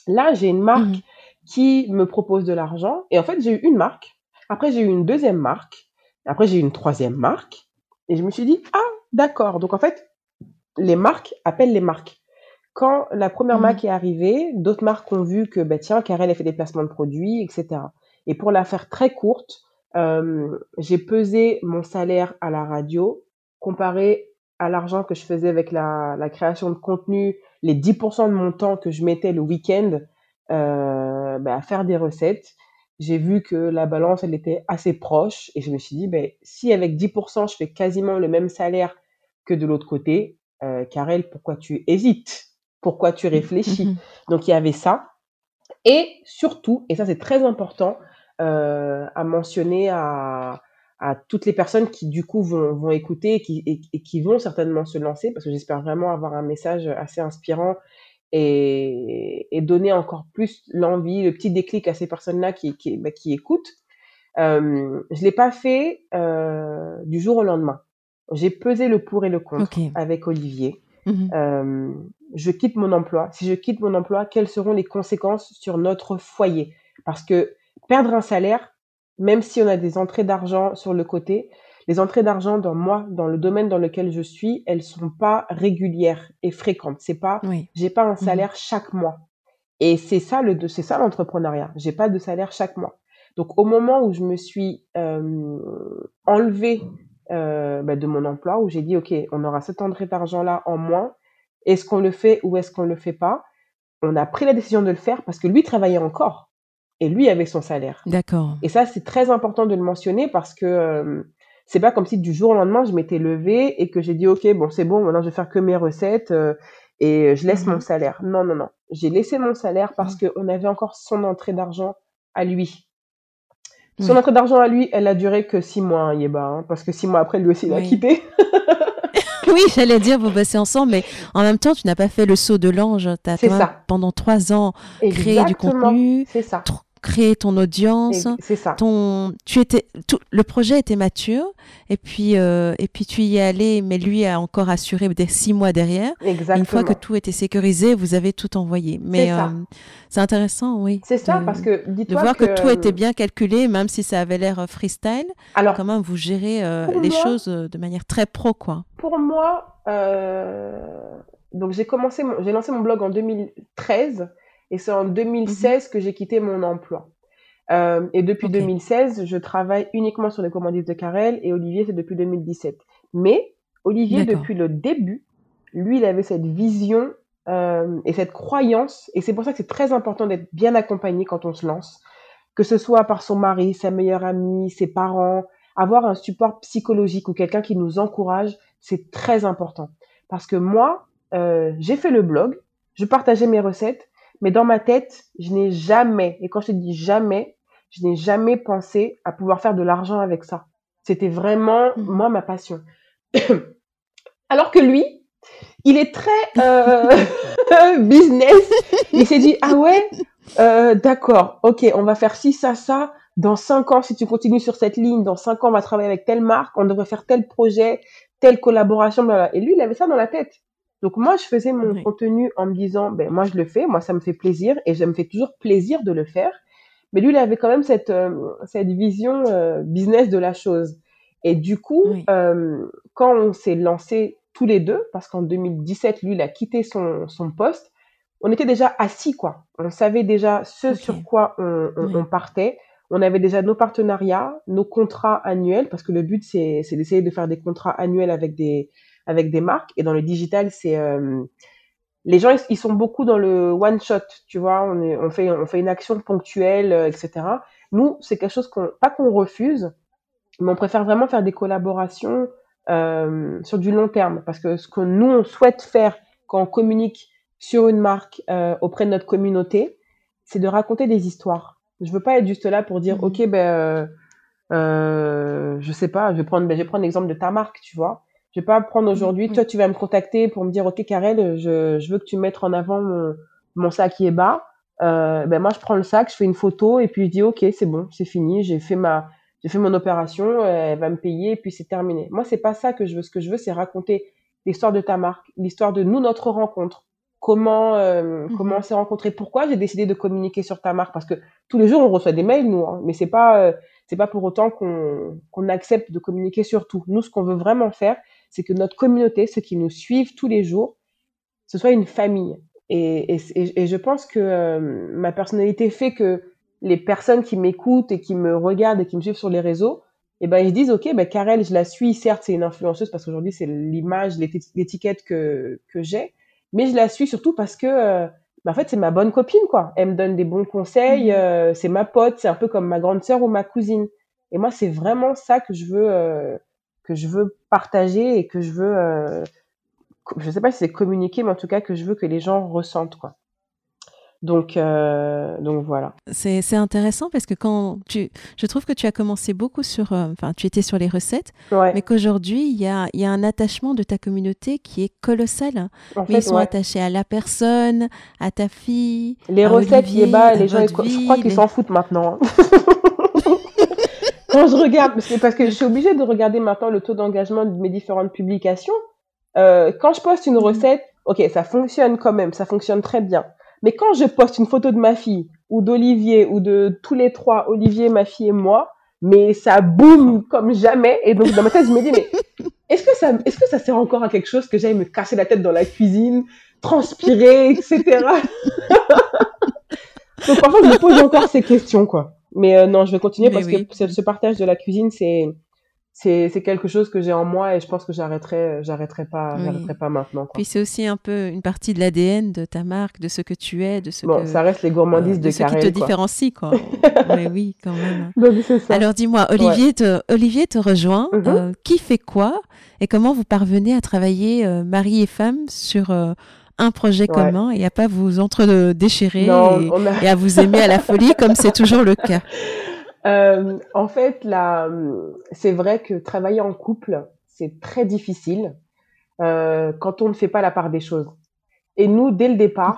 Là, j'ai une marque Mhm. qui me propose de l'argent. Et en fait, j'ai eu une marque. Après, j'ai eu une deuxième marque. Après, j'ai eu une troisième marque. Et je me suis dit, ah, d'accord. Donc en fait, les marques appellent les marques. Quand la première Mhm. marque est arrivée, d'autres marques ont vu que, bah, tiens, Karel a fait des placements de produits, etc. Et pour la faire très courte, euh, j'ai pesé mon salaire à la radio comparé à l'argent que je faisais avec la, la création de contenu, les 10% de mon temps que je mettais le week-end. Euh, bah, à faire des recettes. J'ai vu que la balance, elle était assez proche et je me suis dit, ben, si avec 10%, je fais quasiment le même salaire que de l'autre côté, euh, Karel, pourquoi tu hésites? Pourquoi tu réfléchis Mhm. Donc il y avait ça. Et surtout, et ça c'est très important euh, à mentionner à, à toutes les personnes qui du coup vont, vont écouter et qui, et, et qui vont certainement se lancer, parce que j'espère vraiment avoir un message assez inspirant et, et donner encore plus l'envie, le petit déclic à ces personnes-là qui, qui, bah, qui écoutent. Euh, je l'ai pas fait euh, du jour au lendemain. J'ai pesé le pour et le contre avec Olivier. Mhm. Euh, je quitte mon emploi. Si je quitte mon emploi, quelles seront les conséquences sur notre foyer? Parce que perdre un salaire, même si on a des entrées d'argent sur le côté, les entrées d'argent dans moi, dans le domaine dans lequel je suis, elles sont pas régulières et fréquentes. C'est pas, Oui. j'ai pas un salaire chaque mois. Et c'est ça le, c'est ça l'entrepreneuriat. J'ai pas de salaire chaque mois. Donc au moment où je me suis euh, enlevée euh, bah, de mon emploi, où j'ai dit ok, on aura cette entrée d'argent là en moins. Est-ce qu'on le fait ou est-ce qu'on le fait pas? On a pris la décision de le faire parce que lui travaillait encore et lui avait son salaire. D'accord. Et ça, c'est très important de le mentionner parce que euh, c'est pas comme si du jour au lendemain, je m'étais levée et que j'ai dit, OK, bon, c'est bon, maintenant je vais faire que mes recettes euh, et je laisse Mhm. mon salaire. Non, non, non. J'ai laissé mon salaire parce qu'on avait encore son entrée d'argent à lui. Son Oui. entrée d'argent à lui, elle a duré que six mois, hein, Yeba, hein, parce que six mois après, lui aussi, il a Oui. quitté. Oui, j'allais dire, vous bossez ensemble, mais en même temps, tu n'as pas fait le saut de l'ange. Tu as pendant trois ans créé du contenu, C'est ça. Créé ton audience. Et- C'est ça. Ton, tu étais, tout, le projet était mature, et puis, euh, et puis tu y es allé, mais lui a encore assuré des six mois derrière. Exactement. Une fois que tout était sécurisé, vous avez tout envoyé. Mais C'est euh, c'est intéressant, oui. C'est ça, de- parce que de dis-toi voir que, tout était bien calculé, même si ça avait l'air euh, freestyle, Alors, même vous gérez les moi- choses de manière très pro, quoi? pour moi, donc j'ai commencé, j'ai lancé mon blog en 2013 et c'est en 2016 que j'ai quitté mon emploi. Euh, et depuis Ok. 2016, je travaille uniquement sur les commandites de Carrel et Olivier, c'est depuis 2017. Mais Olivier, depuis le début, lui, il avait cette vision euh, et cette croyance, et c'est pour ça que c'est très important d'être bien accompagné quand on se lance, que ce soit par son mari, sa meilleure amie, ses parents, avoir un support psychologique ou quelqu'un qui nous encourage, c'est très important. Parce que moi, euh, j'ai fait le blog, je partageais mes recettes, mais dans ma tête, je n'ai jamais, et quand je te dis jamais, je n'ai jamais pensé à pouvoir faire de l'argent avec ça. C'était vraiment, Mhm. moi, ma passion. Alors que lui, il est très euh, business. Il s'est dit, ah ouais, euh, d'accord, ok, on va faire ci, ça, ça. Dans cinq ans, si tu continues sur cette ligne, dans cinq ans, on va travailler avec telle marque, on devrait faire tel projet, telle collaboration, blablabla. Et lui, il avait ça dans la tête. Donc moi, je faisais mon Oui. contenu en me disant, ben moi, je le fais, moi, ça me fait plaisir, et ça me fait toujours plaisir de le faire. Mais lui, il avait quand même cette, euh, cette vision euh, business de la chose. Et du coup, Oui. euh, quand on s'est lancé tous les deux, parce qu'en 2017, lui, il a quitté son, son poste, on était déjà assis, quoi. On savait déjà ce sur quoi on, on, Oui. on partait. On avait déjà nos partenariats, nos contrats annuels, parce que le but, c'est c'est d'essayer de faire des contrats annuels avec des, avec des marques. Et dans le digital, c'est... euh, les gens, ils, sont beaucoup dans le one shot, tu vois. On, est, on, fait, on fait une action ponctuelle, euh, etc. Nous, c'est quelque chose qu'on... Pas qu'on refuse, mais on préfère vraiment faire des collaborations euh, sur du long terme. Parce que ce que nous, on souhaite faire quand on communique sur une marque euh, auprès de notre communauté, c'est de raconter des histoires. Je veux pas être juste là pour dire, Mhm. ok, ben, euh, je sais pas, je vais prendre, ben, je vais prendre l'exemple de ta marque, tu vois. Je vais pas prendre aujourd'hui, oui. toi, tu vas me contacter pour me dire, ok, Karel, je, je veux que tu mettes en avant mon, mon sac qui est bas. Euh, ben moi, je prends le sac, je fais une photo et puis je dis, ok, c'est bon, c'est fini, j'ai fait ma, j'ai fait mon opération, elle va me payer et puis c'est terminé. Moi, c'est pas ça que je veux. Ce que je veux, c'est raconter l'histoire de ta marque, l'histoire de nous, notre rencontre. Comment, euh, Mhm. comment on s'est rencontrés, pourquoi j'ai décidé de communiquer sur ta marque, parce que tous les jours on reçoit des mails, nous, hein, mais c'est pas, euh, c'est pas pour autant qu'on qu'on accepte de communiquer sur tout. Nous, ce qu'on veut vraiment faire, c'est que notre communauté, ceux qui nous suivent tous les jours, ce soit une famille. Et, et, et- je pense que euh, ma personnalité fait que les personnes qui m'écoutent et qui me regardent et qui me suivent sur les réseaux, eh ben, ils se disent, OK, ben, Karel, je la suis. Certes, c'est une influenceuse parce qu'aujourd'hui, c'est l'image, l'éti- l'étiquette que, que j'ai. Mais je la suis surtout parce que, euh, mais en fait, c'est ma bonne copine, quoi. Elle me donne des bons conseils, Mhm. euh, c'est ma pote, c'est un peu comme ma grande sœur ou ma cousine. Et moi, c'est vraiment ça que je veux, que je veux partager et que je veux, euh, je sais pas si c'est communiquer, mais en tout cas que je veux que les gens ressentent, quoi. Donc, euh, donc voilà. C'est intéressant parce que quand tu, je trouve que tu as commencé beaucoup sur, euh, enfin, tu étais sur les recettes, Ouais. mais qu'aujourd'hui, il y a, y a un attachement de ta communauté qui est colossal. hein. En Mais ils sont ouais. attachés à la personne, à ta fille, Les à recettes, Olivier, les gens, ils- je vie, crois qu'ils les- s'en foutent maintenant. Quand je regarde, c'est parce que je suis obligée de regarder maintenant le taux d'engagement de mes différentes publications. Euh, quand je poste une Mhm. recette, ok, ça fonctionne quand même, ça fonctionne très bien. Mais quand je poste une photo de ma fille ou d'Olivier ou de tous les trois, Olivier, ma fille et moi, mais ça boum comme jamais. Et donc dans ma tête, je me dis mais est-ce que ça, est-ce que ça sert encore à quelque chose que j'aille me casser la tête dans la cuisine, transpirer, etc. Donc parfois je me pose encore ces questions quoi. Mais euh, non, je vais continuer Mais parce oui. que ce, ce partage de la cuisine c'est c'est c'est quelque chose que j'ai en moi et je pense que j'arrêterai j'arrêterai pas Oui. j'arrêterai pas maintenant quoi. Puis c'est aussi un peu une partie de l'ADN de ta marque, de ce que tu es, de ce Bon, que, ça reste les euh, gourmandises de de ce qui te quoi. différencie, quoi. Mais oui, quand même. Donc c'est ça. Alors dis-moi, Olivier, te, Olivier te rejoint. Mhm. Euh, qui fait quoi et comment vous parvenez à travailler euh, mari et femme sur euh, un projet Ouais. commun et à pas vous entre-déchirer et, on a et à vous aimer à la folie comme c'est toujours le cas. Euh, en fait, là, c'est vrai que travailler en couple, c'est très difficile euh, quand on ne fait pas la part des choses. Et nous, dès le départ,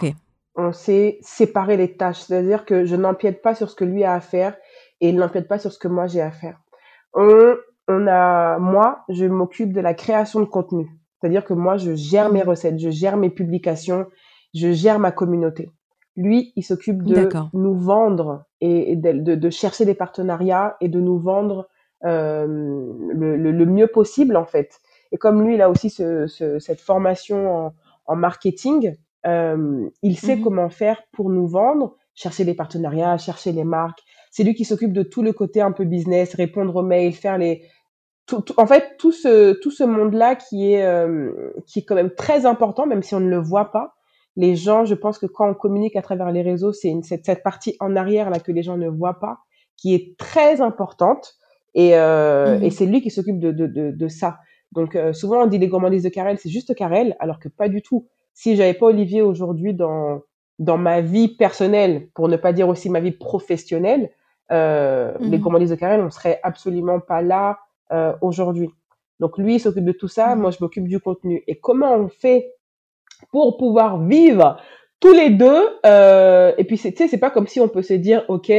on s'est séparé les tâches. C'est-à-dire que je n'empiète pas sur ce que lui a à faire et il n'empiète pas sur ce que moi j'ai à faire. On, on a, moi, je m'occupe de la création de contenu. C'est-à-dire que moi, je gère mes recettes, je gère mes publications, je gère ma communauté. Lui, il s'occupe de nous vendre et, et de, de- de chercher des partenariats et de nous vendre euh, le, le- le mieux possible en fait. Et comme lui, il a aussi ce, ce- cette formation en, en marketing, euh, il sait Mhm. comment faire pour nous vendre, chercher des partenariats, chercher les marques. C'est lui qui s'occupe de tout le côté un peu business, répondre aux mails, faire les tout, tout- en fait tout ce tout ce monde-là qui est euh, qui est quand même très important, même si on ne le voit pas. Les gens, je pense que quand on communique à travers les réseaux, c'est cette, cette partie en arrière là que les gens ne voient pas, qui est très importante. Et, euh, Mhm. et c'est lui qui s'occupe de, de, de, de ça. Donc euh, souvent on dit les gourmandises de Karel, c'est juste Karel, alors que pas du tout. Si j'avais pas Olivier aujourd'hui dans dans ma vie personnelle, pour ne pas dire aussi ma vie professionnelle, euh, les Mhm. gourmandises de Karel, on serait absolument pas là euh, aujourd'hui. Donc lui il s'occupe de tout ça, Mhm. moi je m'occupe du contenu. Et comment on fait pour pouvoir vivre tous les deux euh, Et puis tu sais c'est pas comme si on peut se dire ok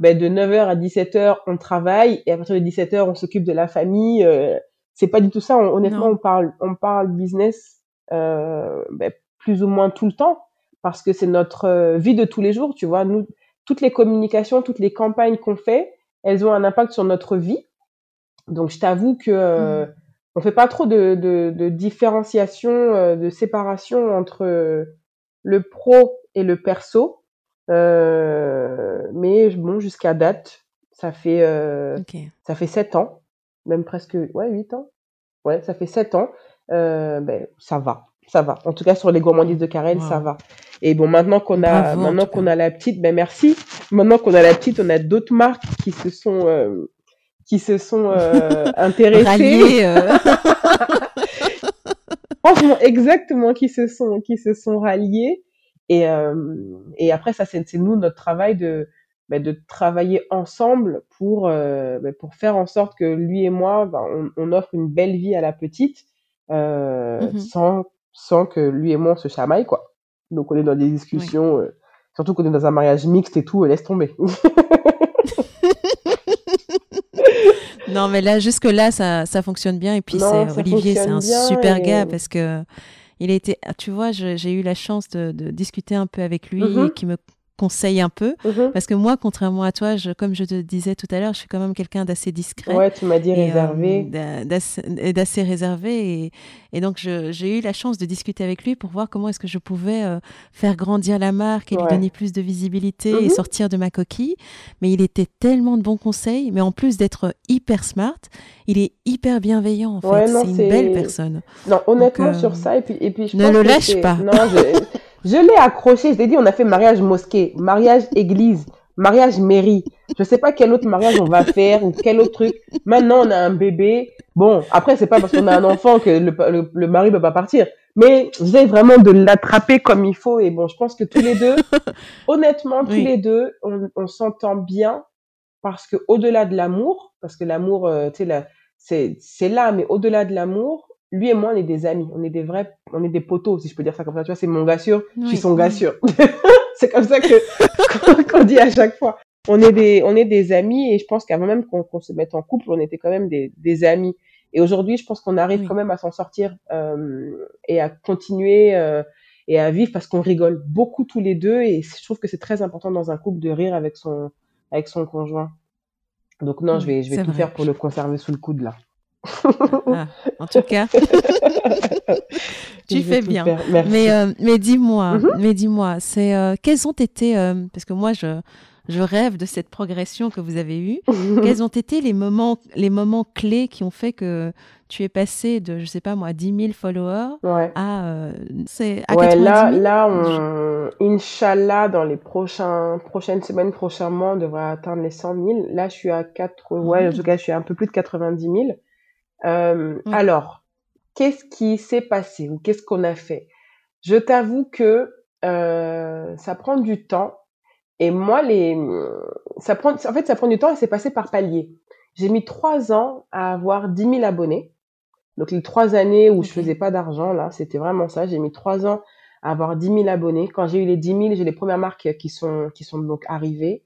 ben de 9h à 17h on travaille et à partir de 17h on s'occupe de la famille. Euh, c'est pas du tout ça. On- honnêtement Non. on parle on parle business euh, ben, plus ou moins tout le temps parce que c'est notre euh, vie de tous les jours. Tu vois nous toutes les communications, toutes les campagnes qu'on fait, elles ont un impact sur notre vie. Donc je t'avoue que euh, Mhm. on fait pas trop de, de, de différenciation, euh, de séparation entre le pro et le perso. Euh, mais bon, jusqu'à date, ça fait euh, Ok. ça fait sept ans, même presque ouais huit ans. Ouais, ça fait sept ans. Euh, ben ça va, ça va. En tout cas sur les gourmandises de Karel, ça va. Et bon, maintenant qu'on a Bravo, maintenant qu'on a la petite, ben merci. Maintenant qu'on a la petite, on a d'autres marques qui se sont euh, qui se sont euh, intéressées. Rallier. euh, Franchement, exactement, qui se sont, qui se sont ralliés. Et, euh, et après, ça, c'est nous, notre travail de, bah, de travailler ensemble pour, euh, bah, pour faire en sorte que lui et moi, bah, on, on offre une belle vie à la petite, euh, Mhm. sans, sans que lui et moi, on se chamaille, quoi. Donc, on est dans des discussions, euh, surtout qu'on est dans un mariage mixte et tout, laisse tomber. Non, mais là, jusque-là, ça, ça fonctionne bien. Et puis, c'est Olivier, c'est un super et- gars parce que il a été, tu vois, j'ai eu la chance de, de discuter un peu avec lui Mhm. et qui me conseille un peu. Mhm. Parce que moi, contrairement à toi, je, comme je te disais tout à l'heure, je suis quand même quelqu'un d'assez discret. Ouais, tu m'as dit et, euh, réservé. d'a- d'assez réservé. Et, et donc, j'ai eu la chance de discuter avec lui pour voir comment est-ce que je pouvais euh, faire grandir la marque et lui donner plus de visibilité et Mhm. sortir de ma coquille. Mais il était tellement de bons conseils. Mais en plus d'être hyper smart, il est hyper bienveillant, en fait. Ouais, c'est une belle personne. Non, honnêtement euh, sur ça et puis et puis je ne pense le lâche pas. Non, je Je l'ai accroché, je t'ai dit, on a fait mariage mosquée, mariage église, mariage mairie. Je sais pas quel autre mariage on va faire ou quel autre truc. Maintenant, on a un bébé. Bon, après, c'est pas parce qu'on a un enfant que le, le, le mari peut pas partir. Mais j'essaie vraiment de l'attraper comme il faut. Et bon, je pense que tous les deux, honnêtement, tous les deux, on, on s'entend bien parce que au-delà de l'amour, parce que l'amour, euh, tu sais, c'est c'est là, mais au-delà de l'amour, lui et moi, on est des amis, on est des vrais, on est des poteaux, si je peux dire ça comme ça. Tu vois, c'est mon gars sûr, je suis son gars sûr. c'est comme ça que qu'on dit à chaque fois. On est des, on est des amis et je pense qu'avant même qu'on se mette en couple, on était quand même des, des amis. Et aujourd'hui, je pense qu'on arrive quand même à s'en sortir euh, et à continuer euh, et à vivre parce qu'on rigole beaucoup tous les deux. Et je trouve que c'est très important dans un couple de rire avec son avec son conjoint. Donc non, je vais je vais tout faire pour le conserver sous le coude là. Ah, en tout cas, tu fais bien. Mais, euh, mais dis-moi, mm-hmm. mais dis-moi, c'est euh, quels ont été, euh, parce que moi je, je rêve de cette progression que vous avez eue. Quels ont été les moments, les moments clés qui ont fait que tu es passé de, je sais pas moi, 10 000 followers à, euh, c'est, à ouais, là, là, on, Inch'Allah, dans les prochains, prochaines semaines, prochains mois, on devrait atteindre les 100 000. Là, je suis à 4, ouais, en tout cas, je suis à un peu plus de 90 000. Euh, Alors, qu'est-ce qui s'est passé ou qu'est-ce qu'on a fait? Je t'avoue que euh, ça prend du temps et moi, les, ça prend, en fait, ça prend du temps et c'est passé par palier. J'ai mis trois ans à avoir 10 000 abonnés. Donc, les trois années où je faisais pas d'argent, là, c'était vraiment ça. J'ai mis trois ans à avoir 10 000 abonnés. Quand j'ai eu les 10 000, j'ai les premières marques qui sont, qui sont donc arrivées.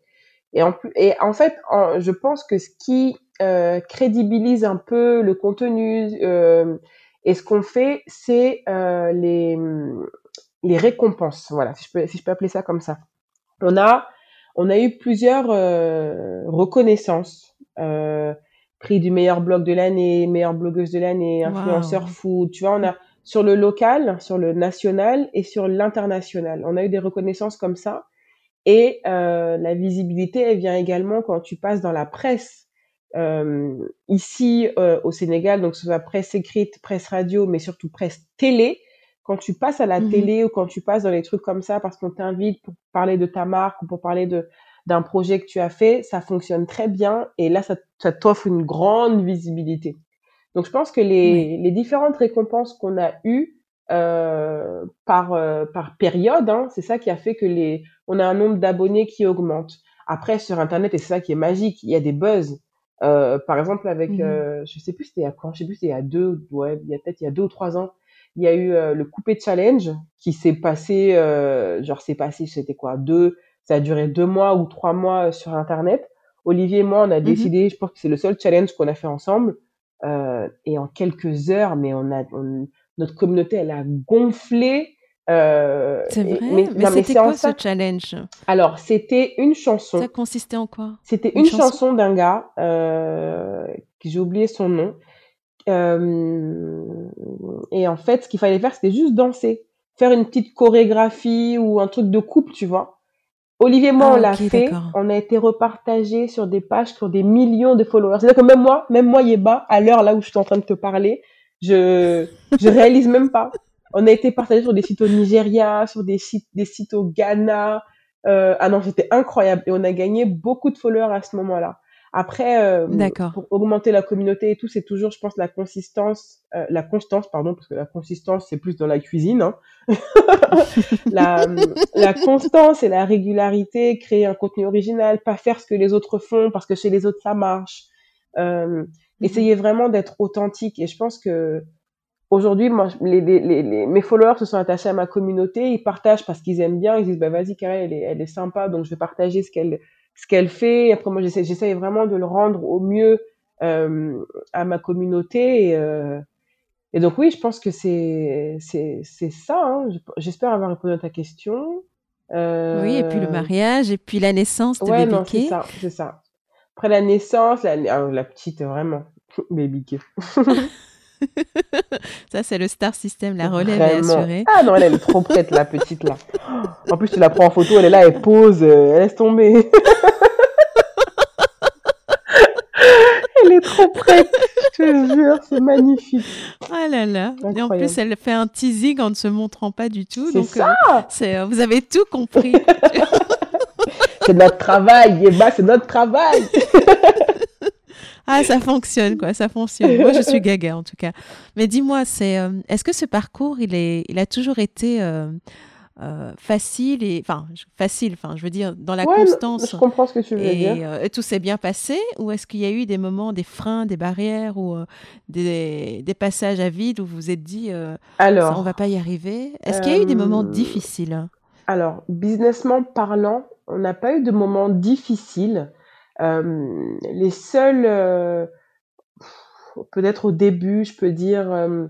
Et en plus, et en fait, je pense que ce qui euh, crédibilise un peu le contenu euh, et ce qu'on fait, c'est euh, les, les récompenses. Voilà, si je peux, si je peux appeler ça comme ça on a, on a eu plusieurs reconnaissances. Prix du meilleur blog de l'année, meilleure blogueuse de l'année, influenceur food. Tu vois, on a sur le local, sur le national et sur l'international. On a eu des reconnaissances comme ça. Et la visibilité, elle vient également quand tu passes dans la presse. Ici au Sénégal, donc soit presse écrite, presse radio, mais surtout presse télé, quand tu passes à la mmh télé ou quand tu passes dans les trucs comme ça parce qu'on t'invite pour parler de ta marque ou pour parler de d'un projet que tu as fait, ça fonctionne très bien et là ça, ça t'offre une grande visibilité. Donc je pense que les, les différentes récompenses qu'on a eues euh, par euh, par période, hein, c'est ça qui a fait que les on a un nombre d'abonnés qui augmente. Après sur internet et c'est ça qui est magique, il y a des buzz. Euh, par exemple avec mmh euh, je sais plus c'était à quand, je sais plus c'était a deux ouais il y a peut-être il y a deux ou trois ans il y a eu euh, le coupé challenge qui s'est passé, euh, genre c'est passé, c'était quoi, deux, ça a duré deux mois ou trois mois euh, sur Internet. Olivier et moi, on a mhm. décidé, je pense que c'est le seul challenge qu'on a fait ensemble. Euh, et en quelques heures, mais on a, notre communauté, elle a gonflé. Euh, c'est vrai, mais, mais c'était quoi ce challenge? Alors, c'était une chanson. Ça consistait en quoi? C'était une, chanson, d'un gars, euh, j'ai oublié son nom, euh, et en fait, ce qu'il fallait faire, c'était juste danser, faire une petite chorégraphie ou un truc de couple, tu vois. Olivier et moi, on ah, l'a fait. On a été repartagé sur des pages ont des millions de followers. C'est-à-dire que même moi, même moi, Yeba, à l'heure là où je suis en train de te parler, je, je réalise même pas. On a été partagé sur des sites au Nigeria, sur des sites, des sites au Ghana. Euh, ah non, c'était incroyable. Et on a gagné beaucoup de followers à ce moment-là. Après, euh, pour augmenter la communauté et tout, c'est toujours, je pense, la consistance, euh, la constance, pardon, parce que la consistance, c'est plus dans la cuisine. Hein. la, la constance et la régularité, créer un contenu original, pas faire ce que les autres font parce que chez les autres ça marche. Euh, mhm. Essayer vraiment d'être authentique. Et je pense que aujourd'hui, moi, les, les, les, mes followers se sont attachés à ma communauté, ils partagent parce qu'ils aiment bien, ils disent, bah vas-y, Karel, elle est, elle est sympa, donc je vais partager ce qu'elle ce qu'elle fait. Après, moi, j'essaie vraiment de le rendre au mieux euh, à ma communauté. Et, euh, et, donc, oui, je pense que c'est ça. Hein. J'espère avoir répondu à ta question. Euh... Oui, et puis le mariage, et puis la naissance de ouais, non, c'est ça, c'est ça. Après la naissance, la, la petite, vraiment, Baby ça, c'est le star system, la relève est assurée. Ah non, elle, est trop prête, la petite, là. En plus, tu la prends en photo, elle est là, elle pose, euh, elle laisse tomber. elle est trop prête, je te jure. c'est magnifique. Ah là là. Et en plus, elle fait un teasing en ne se montrant pas du tout. C'est ça. euh, c'est, euh, vous avez tout compris. C'est notre travail, Yeba, c'est notre travail. Ah, ça fonctionne, quoi. Ça fonctionne. Moi, je suis gaga, en tout cas. Mais dis-moi, c'est, euh, est-ce que ce parcours, il, est, il a toujours été euh, euh, facile et enfin facile, enfin je veux dire dans la Ouais, constance je comprends ce que tu veux et, dire. et tout s'est bien passé ou est-ce qu'il y a eu des moments, des freins, des barrières ou des, des passages à vide où vous vous êtes dit euh, ça, on Alors, va pas y arriver? Est-ce qu'il y a eu des moments difficiles? alors, businessment parlant, on n'a pas eu de moments difficiles. Euh, les seuls, euh, peut-être au début, je peux dire euh,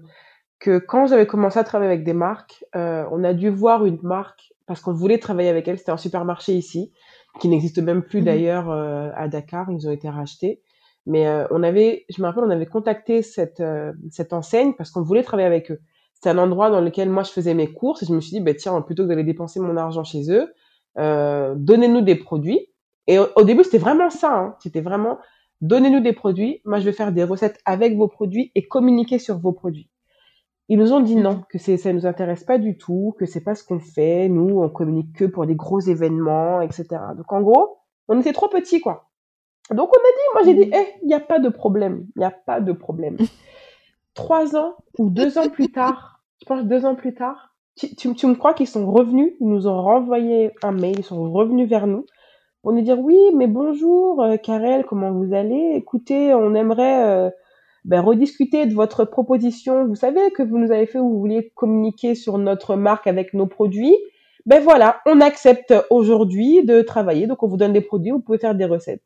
que quand j'avais commencé à travailler avec des marques, on a dû voir une marque parce qu'on voulait travailler avec elle. C'était un supermarché ici qui n'existe même plus Mhm. d'ailleurs à Dakar. Ils ont été rachetés. Mais euh, on avait, je me rappelle, on avait contacté cette euh, cette enseigne parce qu'on voulait travailler avec eux. C'est un endroit dans lequel moi je faisais mes courses et je me suis dit, bah, tiens, plutôt que d'aller dépenser mon argent chez eux, euh, donnez-nous des produits. Et au, début, c'était vraiment ça. Hein. C'était vraiment, donnez-nous des produits. Moi, je vais faire des recettes avec vos produits et communiquer sur vos produits. Ils nous ont dit non, que ça nous intéresse pas du tout, que c'est pas ce qu'on fait. Nous, on communique que pour des gros événements, etc. Donc, en gros, on était trop petits, quoi. Donc, on a dit, moi, j'ai dit, eh, il n'y a pas de problème. Il n'y a pas de problème. Trois ans ou deux ans plus tard, je pense deux ans plus tard, tu, tu me crois qu'ils sont revenus, ils nous ont renvoyé un mail, ils sont revenus vers nous pour nous dire oui, mais bonjour, euh, Karel, comment vous allez? Écoutez, on aimerait euh, ben, rediscuter de votre proposition. Vous savez que vous nous avez fait où vous vouliez communiquer sur notre marque avec nos produits. Ben voilà, on accepte aujourd'hui de travailler, donc on vous donne des produits, vous pouvez faire des recettes.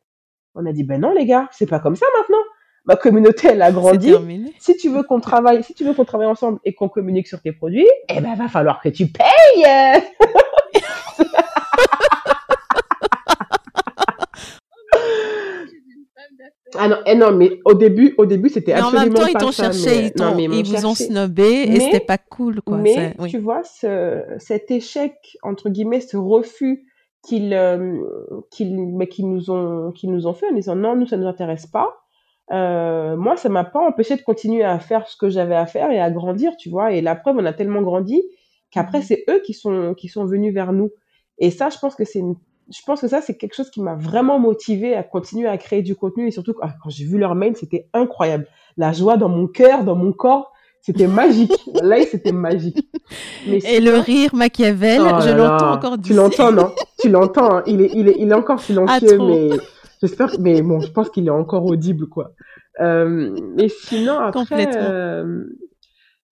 On a dit ben non les gars, c'est pas comme ça maintenant. Ma communauté elle a grandi. Si tu veux qu'on travaille, si tu veux qu'on travaille ensemble et qu'on communique sur tes produits, eh ben va falloir que tu payes. Ah non, eh non, mais au début, au début, c'était Mais en absolument même temps, ils pas t'ont ça. cherché, mais- ils, non, mais ils ils vous ont snobé et c'était pas cool, quoi. Mais oui. tu vois, ce, cet échec, entre guillemets, ce refus qu'ils euh, mais qu'ils nous ont qu'ils nous ont fait en disant non, nous ça nous intéresse pas. Euh, moi, ça m'a pas empêché de continuer à faire ce que j'avais à faire et à grandir, tu vois. Et la preuve, on a tellement grandi qu'après, Mhm. c'est eux qui sont qui sont venus vers nous. Et ça, je pense que c'est une je pense que ça, c'est quelque chose qui m'a vraiment motivé à continuer à créer du contenu et surtout ah, quand j'ai vu leur mail, c'était incroyable. La joie dans mon cœur, dans mon corps, c'était magique. Là, c'était magique. Mais Et le rire Machiavel, Oh je l'entends encore Tu l'entends, non? Tu l'entends, hein. il, est, il, est, il est encore silencieux, mais j'espère, mais bon, je pense qu'il est encore audible, quoi. Euh, mais sinon, après, euh,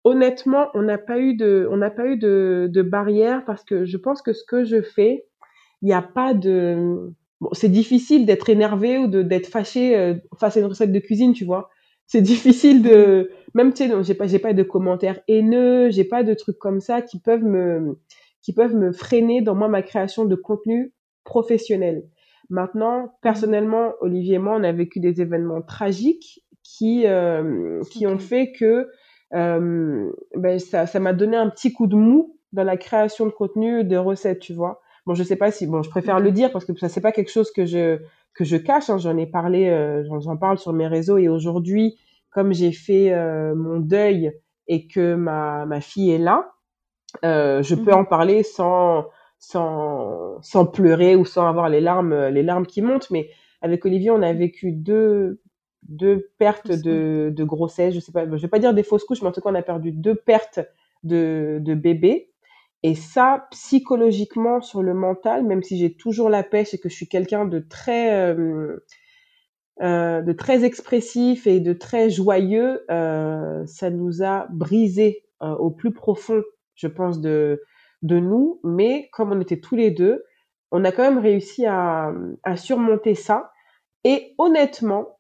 honnêtement, on n'a pas eu de, on n'a pas eu de, de barrière parce que je pense que ce que je fais, il n'y a pas de, c'est difficile d'être énervé ou d'être fâché euh, face à une recette de cuisine, tu vois. C'est difficile de, même tu sais, j'ai pas, pas de commentaires haineux, j'ai pas de trucs comme ça qui peuvent me, qui peuvent me freiner dans moi ma création de contenu professionnel. Maintenant, personnellement, Olivier et moi, on a vécu des événements tragiques qui euh, qui ont fait que euh, ben ça m'a donné un petit coup de mou dans la création de contenu, de recettes, tu vois. Bon, je sais pas si bon, je préfère le dire parce que ça c'est pas quelque chose que je que je cache. Hein, j'en ai parlé, euh, j'en parle sur mes réseaux et aujourd'hui, comme j'ai fait euh, mon deuil et que ma ma fille est là, euh, je peux Mhm. en parler sans sans sans pleurer ou sans avoir les larmes les larmes qui montent. Mais avec Olivier, on a vécu deux deux pertes de de grossesse. Je sais pas, je vais pas dire des fausses couches, mais en tout cas, on a perdu deux pertes de de bébés. Et ça, psychologiquement, sur le mental, même si j'ai toujours la pêche et que je suis quelqu'un de très euh, euh, de très expressif et de très joyeux, euh, ça nous a brisé au plus profond, je pense, de, de nous. Mais comme on était tous les deux, on a quand même réussi à, à surmonter ça. Et honnêtement,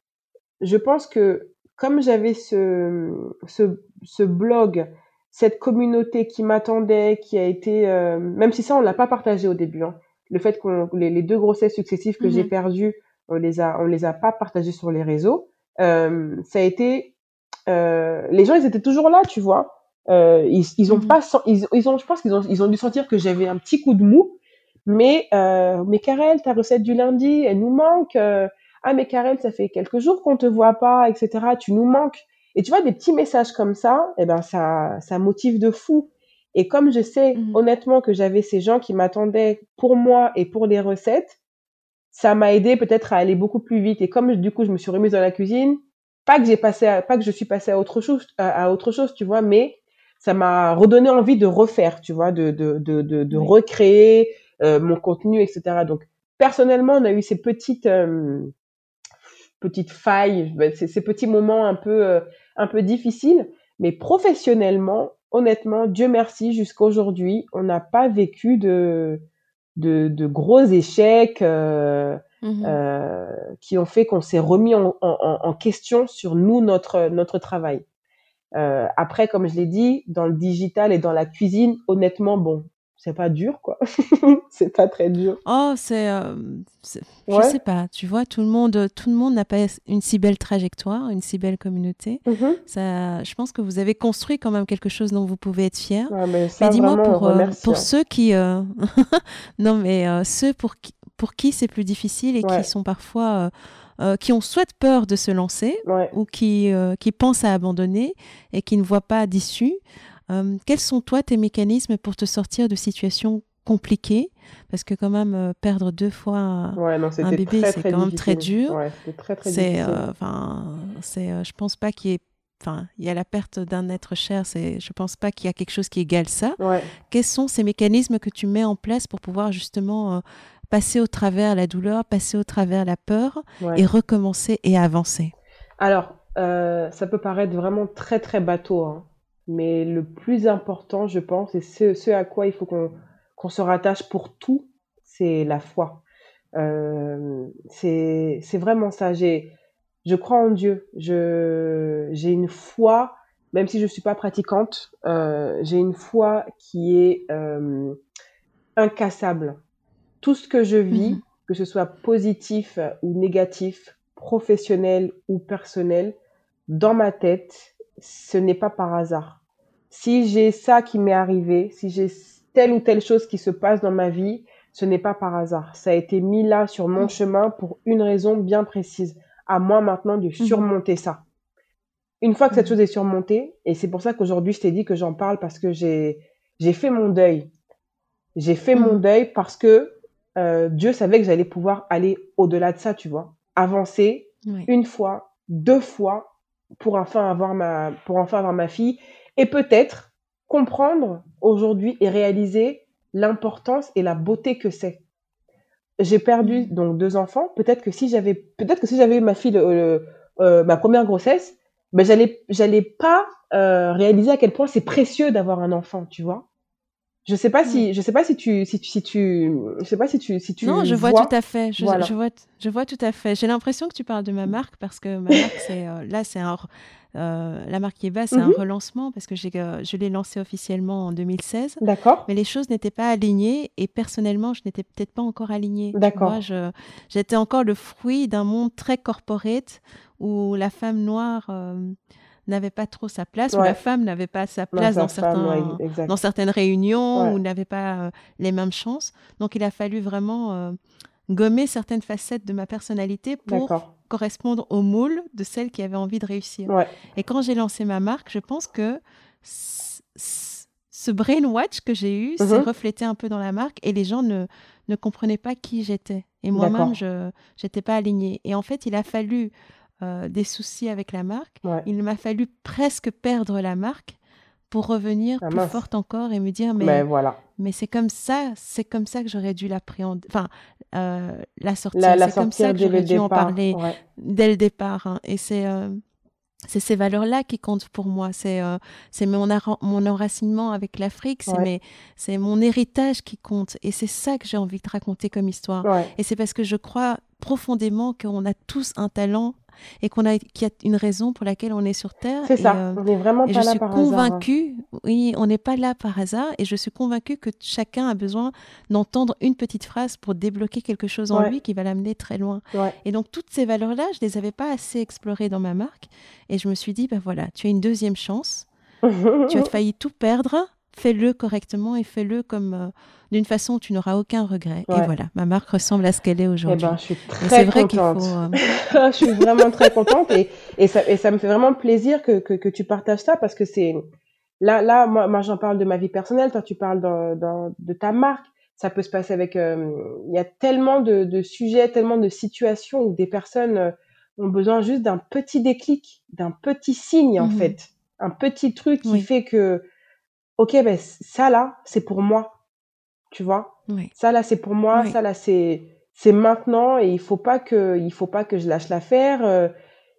je pense que comme j'avais ce, ce, ce blog, cette communauté qui m'attendait, qui a été, euh, même si ça on l'a pas partagé au début, hein, le fait qu'on les, les deux grossesses successives que j'ai Mhm. perdues, on les a, on les a pas partagées sur les réseaux. Euh, ça a été, euh, les gens ils étaient toujours là, tu vois. Ils, ils ont Mhm. pas, ils, ils ont, je pense qu'ils ont, ils ont dû sentir que j'avais un petit coup de mou. Mais, mais Karel, ta recette du lundi, elle nous manque. ah mais Karel, ça fait quelques jours qu'on te voit pas, etc. Tu nous manques. Et tu vois, des petits messages comme ça, eh ben, ça, ça motive de fou. Et comme je sais Mhm. honnêtement que j'avais ces gens qui m'attendaient pour moi et pour les recettes, ça m'a aidé peut-être à aller beaucoup plus vite. Et comme du coup, je me suis remise dans la cuisine, pas que j'ai passé, à- pas que je suis passée à autre chose, à, à autre chose, tu vois, mais ça m'a redonné envie de refaire, tu vois, de de de de, de Oui. recréer euh, mon contenu, etc. Donc personnellement, on a eu ces petites euh, petites failles, ben, ces, ces petits moments un peu euh, un peu difficiles, mais professionnellement, honnêtement, Dieu merci, jusqu'à aujourd'hui, on n'a pas vécu de de, de gros échecs euh, Mhm. euh, qui ont fait qu'on s'est remis en, en, en question sur nous notre notre travail. Euh, après, comme je l'ai dit, dans le digital et dans la cuisine, honnêtement, bon, c'est pas dur, quoi. c'est pas très dur. Oh, c'est, euh, je sais pas. Tu vois, tout le monde, tout le monde n'a pas une si belle trajectoire, une si belle communauté. Mhm. Ça, je pense que vous avez construit quand même quelque chose dont vous pouvez être fier. Ouais, mais dis-moi pour, euh, pour hein. ceux qui euh, non mais ceux pour qui pour qui c'est plus difficile et Ouais. qui sont parfois euh, qui ont soit peur de se lancer Ouais. ou qui euh, qui pensent à abandonner et qui ne voient pas d'issue. Euh, quels sont toi tes mécanismes pour te sortir de situations compliquées? Parce que quand même euh, perdre deux fois Ouais, non, un bébé c'est quand même très dur. Ouais, c'était très, très C'est euh, enfin euh, je pense pas qu'il y ait enfin il y a la perte d'un être cher c'est je pense pas qu'il y a quelque chose qui égale ça. Ouais. quels sont ces mécanismes que tu mets en place pour pouvoir justement passer au travers la douleur, passer au travers la peur et recommencer et avancer? Alors, euh, ça peut paraître vraiment très très bateau, hein, mais le plus important, je pense, et ce, ce à quoi il faut qu'on qu'on se rattache pour tout, c'est la foi. Euh, c'est vraiment ça. Je crois en Dieu. J'ai une foi, même si je suis pas pratiquante, euh, j'ai une foi qui est euh, incassable. Tout ce que je vis, Mhm. que ce soit positif ou négatif, professionnel ou personnel, dans ma tête, ce n'est pas par hasard. Si j'ai ça qui m'est arrivé, si j'ai telle ou telle chose qui se passe dans ma vie, ce n'est pas par hasard. Ça a été mis là sur mon Mhm. chemin pour une raison bien précise. À moi maintenant de surmonter ça. Une fois que cette Mhm. chose est surmontée, et c'est pour ça qu'aujourd'hui je t'ai dit que j'en parle parce que j'ai j'ai fait mon deuil. J'ai fait mon Mhm. deuil parce que euh, Dieu savait que j'allais pouvoir aller au-delà de ça, tu vois. Avancer Oui. une fois, deux fois pour enfin avoir ma pour enfin avoir ma fille et peut-être comprendre aujourd'hui et réaliser l'importance et la beauté que c'est. J'ai perdu Mhm. donc deux enfants. Peut-être que si j'avais peut-être que si j'avais eu ma fille le- le- euh, ma première grossesse, ben j'allais j'allais pas euh, réaliser à quel point c'est précieux d'avoir un enfant, tu vois. Je sais pas si je sais pas si tu si tu si tu je sais pas si tu si tu Non, je vois vois. tout à fait. Je, Voilà. je vois, je vois tout à fait. J'ai l'impression que tu parles de ma marque parce que ma marque, c'est euh, là, c'est un, euh, la marque Yeba, c'est un Mhm. relancement parce que j'ai, euh, je l'ai lancée officiellement en 2016. D'accord. Mais les choses n'étaient pas alignées et personnellement, je n'étais peut-être pas encore alignée. D'accord. j'étais encore le fruit d'un monde très corporate où la femme noire euh, n'avait pas trop sa place, Ouais. la femme n'avait pas sa place dans femme, certains, ouais, dans certaines réunions, Ouais. où n'avait pas euh, les mêmes chances. Donc, il a fallu vraiment euh, gommer certaines facettes de ma personnalité pour correspondre au moule de celle qui avait envie de réussir. Et quand j'ai lancé ma marque, je pense que ce brainwatch que j'ai eu s'est Mhm. reflété un peu dans la marque et les gens ne, ne comprenaient pas qui j'étais. Et moi-même, je n'étais pas alignée. Et en fait, il a fallu euh, des soucis avec la marque. Ouais. Il m'a fallu presque perdre la marque pour revenir Ah plus mince. forte encore et me dire mais, Mais voilà. mais c'est comme ça, c'est comme ça que j'aurais dû l'appréhender, enfin euh, la sortir. La, la c'est comme ça que j'aurais dû en parler Ouais. dès le départ. hein. Et c'est euh, c'est ces valeurs-là qui comptent pour moi. C'est euh, c'est mon, mon enracinement avec l'Afrique, c'est Ouais. c'est mon héritage qui compte. Et c'est ça que j'ai envie de raconter comme histoire. Ouais. Et c'est parce que je crois profondément qu'on a tous un talent et qu'on a qu'il y a une raison pour laquelle on est sur Terre. C'est ça. euh, On n'est vraiment pas je là suis par hasard. hein. convaincue, oui, on n'est pas là par hasard, et je suis convaincue que chacun a besoin d'entendre une petite phrase pour débloquer quelque chose en Ouais. lui qui va l'amener très loin. Ouais. Et donc toutes ces valeurs-là, je les avais pas assez explorées dans ma marque, et je me suis dit, ben voilà, tu as une deuxième chance, tu as failli tout perdre, fais-le correctement et fais-le comme euh, d'une façon où tu n'auras aucun regret. Et voilà, ma marque ressemble à ce qu'elle est aujourd'hui. Eh ben, je suis très vrai contente. Faut, je suis vraiment très contente et, et, ça, et ça me fait vraiment plaisir que, que, que tu partages ça parce que c'est là, là, moi, moi j'en parle de ma vie personnelle, toi tu parles de ta marque. Ça peut se passer avec. il y a tellement de, de, sujets, tellement de situations où des personnes ont besoin juste d'un petit déclic, d'un petit signe en mmh fait, un petit truc qui fait que, ok, ben ça là, c'est pour moi, tu vois? Ça là, c'est pour moi, ça là, c'est c'est maintenant et il faut pas que il faut pas que je lâche l'affaire. Euh,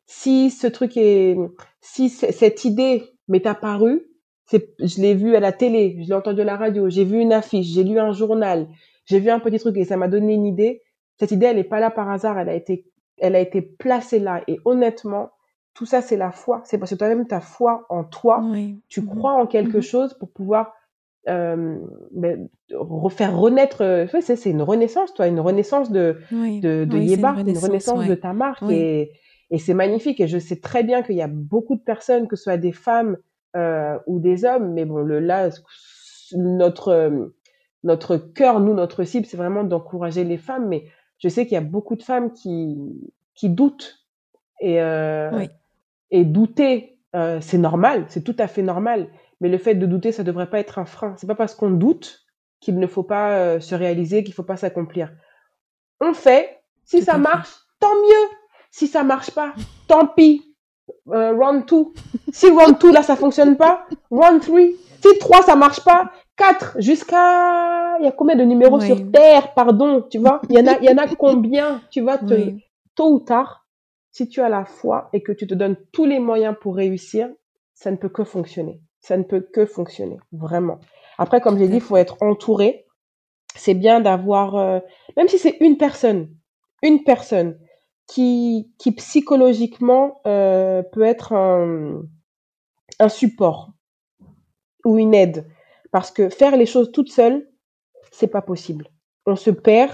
si ce truc est, si cette idée m'est apparue, c'est, je l'ai vu à la télé, je l'ai entendu à la radio, j'ai vu une affiche, j'ai lu un journal, j'ai vu un petit truc et ça m'a donné une idée. Cette idée, elle est pas là par hasard, elle a été elle a été placée là. Et honnêtement, tout ça, c'est la foi. C'est parce que toi-même, ta foi en toi, tu mhm. crois en quelque mhm. chose pour pouvoir euh, ben, refaire renaître. Euh, c'est une renaissance, toi, une renaissance de, de, de Yeba, une renaissance, de ta marque. Et, et c'est magnifique. Et je sais très bien qu'il y a beaucoup de personnes, que ce soit des femmes euh, ou des hommes, mais bon, le, là, notre, notre cœur, nous, notre cible, c'est vraiment d'encourager les femmes. Mais je sais qu'il y a beaucoup de femmes qui, qui doutent. Et, euh, et douter, euh, c'est normal, c'est tout à fait normal. Mais le fait de douter, ça ne devrait pas être un frein. C'est pas parce qu'on doute qu'il ne faut pas euh, se réaliser, qu'il ne faut pas s'accomplir. On fait. Si ça marche, tant mieux. Si ça marche pas, tant pis. round 2. Si round 2, là, ça fonctionne pas, round 3. Si 3, ça marche pas, 4 jusqu'à il y a combien de numéros sur terre? Pardon tu vois? Il y en a il y en a combien? Tu vois tôt ou tard si tu as la foi et que tu te donnes tous les moyens pour réussir ça ne peut que fonctionner ça ne peut que fonctionner vraiment après comme j'ai dit il faut être entouré c'est bien d'avoir euh, même si c'est une personne une personne qui qui psychologiquement euh, peut être un un support ou une aide parce que faire les choses toute seule, c'est pas possible. On se perd.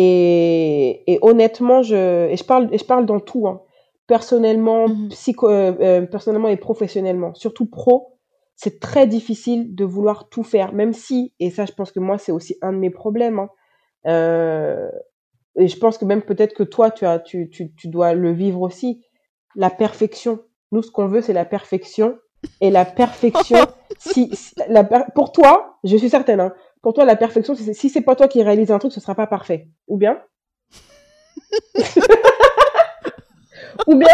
Et, et honnêtement, je, et je parle, et je parle dans tout, hein. personnellement, mmh psycho, euh, euh, personnellement et professionnellement, surtout pro, c'est très difficile de vouloir tout faire, même si, et ça, je pense que moi, c'est aussi un de mes problèmes. Hein, euh, et je pense que même peut-être que toi, tu, as, tu, tu, tu dois le vivre aussi. La perfection. Nous, ce qu'on veut, c'est la perfection. Et la perfection, si, la, pour toi, je suis certaine, hein, pour toi, la perfection, si c'est pas toi qui réalise un truc, ce sera pas parfait. Ou bien? Ou bien?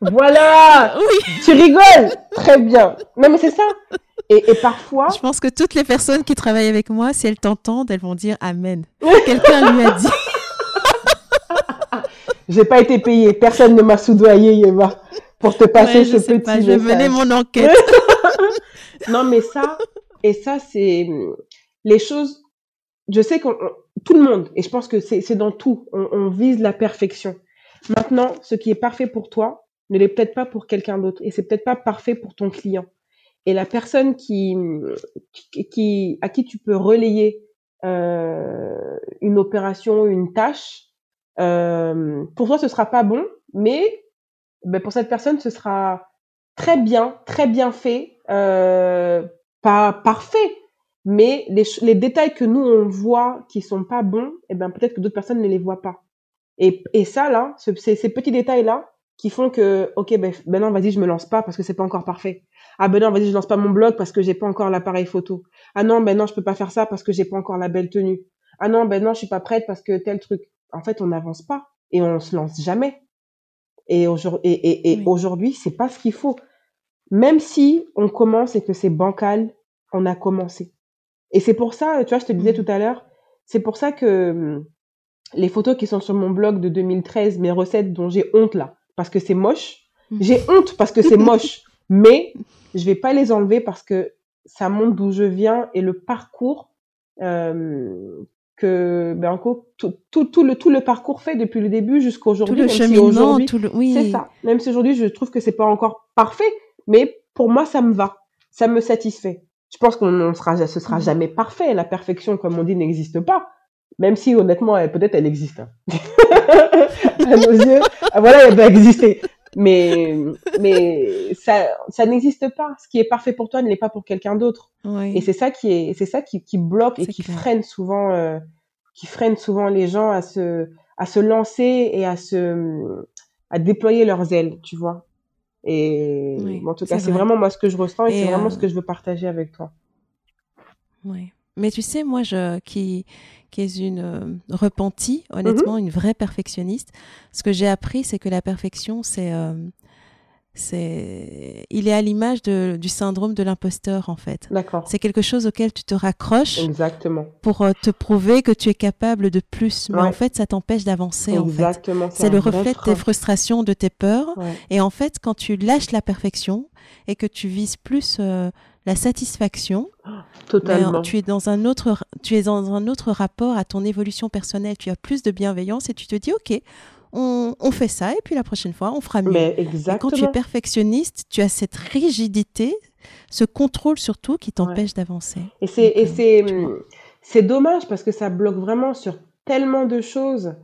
Voilà Oui Tu rigoles Très bien. Non, mais c'est ça. Et, et, parfois. Je pense que toutes les personnes qui travaillent avec moi, si elles t'entendent, elles vont dire Amen. Quelqu'un lui a dit. J'ai pas été payé. Personne ne m'a soudoyé, Eva pour te passer ce petit pas, Je menais mon enquête. non, mais ça, et ça, c'est les choses. Je sais que tout le monde, et je pense que c'est dans tout, on, vise la perfection. Maintenant, ce qui est parfait pour toi ne l'est peut-être pas pour quelqu'un d'autre, et c'est peut-être pas parfait pour ton client. Et la personne qui, qui, à qui tu peux relayer euh, une opération, une tâche, euh, pour toi ce sera pas bon, mais ben pour cette personne, ce sera très bien, très bien fait, euh, pas parfait, mais les, les, détails que nous on voit qui sont pas bons, eh ben peut-être que d'autres personnes ne les voient pas. Et, et ça là, ce, ces, ces, petits détails là qui font que ok ben, ben non vas-y je me lance pas parce que c'est pas encore parfait. Ah ben non vas-y je lance pas mon blog parce que j'ai pas encore l'appareil photo. Ah non ben non je peux pas faire ça parce que j'ai pas encore la belle tenue. Ah non ben non je suis pas prête parce que tel truc. En fait on n'avance pas et on se lance jamais. Et aujourd'hui, et, et, aujourd'hui, c'est pas ce qu'il faut. Même si on commence et que c'est bancal, on a commencé. Et c'est pour ça, tu vois, je te disais mmh. tout à l'heure, c'est pour ça que mmh, les photos qui sont sur mon blog de 2013, mes recettes dont j'ai honte là, parce que c'est moche. Mmh. J'ai honte parce que c'est moche, mais je vais pas les enlever parce que ça montre d'où je viens et le parcours euh, que ben tout, tout, tout, le tout le parcours fait depuis le début jusqu'à aujourd'hui. Tout le cheminement, tout le oui. C'est ça. Même si aujourd'hui je trouve que c'est pas encore parfait, mais pour moi ça me va, ça me satisfait. Je pense qu'on sera, ce sera jamais parfait. La perfection, comme on dit, n'existe pas. Même si honnêtement, peut-être elle existe. Hein. à nos yeux, ah, voilà, elle doit exister. mais mais ça ça n'existe pas. Ce qui est parfait pour toi ne l'est pas pour quelqu'un d'autre. Et c'est ça qui est c'est ça qui, qui bloque et qui freine souvent euh, qui freine souvent les gens à se à se lancer et à se à déployer leurs ailes, tu vois. Et en tout cas, c'est vraiment moi ce que je ressens et, c'est vraiment ce euh, que je veux partager avec toi. Oui. Mais tu sais, moi, je, qui, qui est une euh, repentie, honnêtement, mhm. une vraie perfectionniste, ce que j'ai appris, c'est que la perfection, c'est. Euh, c'est il est à l'image du syndrome de l'imposteur en fait. D'accord. C'est quelque chose auquel tu te raccroches Exactement. pour euh, te prouver que tu es capable de plus, mais en fait ça t'empêche d'avancer Exactement. C'est le reflet de tes frustrations, de tes peurs et en fait quand tu lâches la perfection et que tu vises plus la satisfaction. Totalement. tu es dans un autre, tu es dans un autre rapport à ton évolution personnelle. Tu as plus de bienveillance et tu te dis, ok, on, on fait ça et puis la prochaine fois, on fera mieux. Mais exactement. Et quand tu es perfectionniste, tu as cette rigidité, ce contrôle surtout qui t'empêche d'avancer. Et c'est et c'est dommage parce que ça bloque vraiment sur tellement de choses.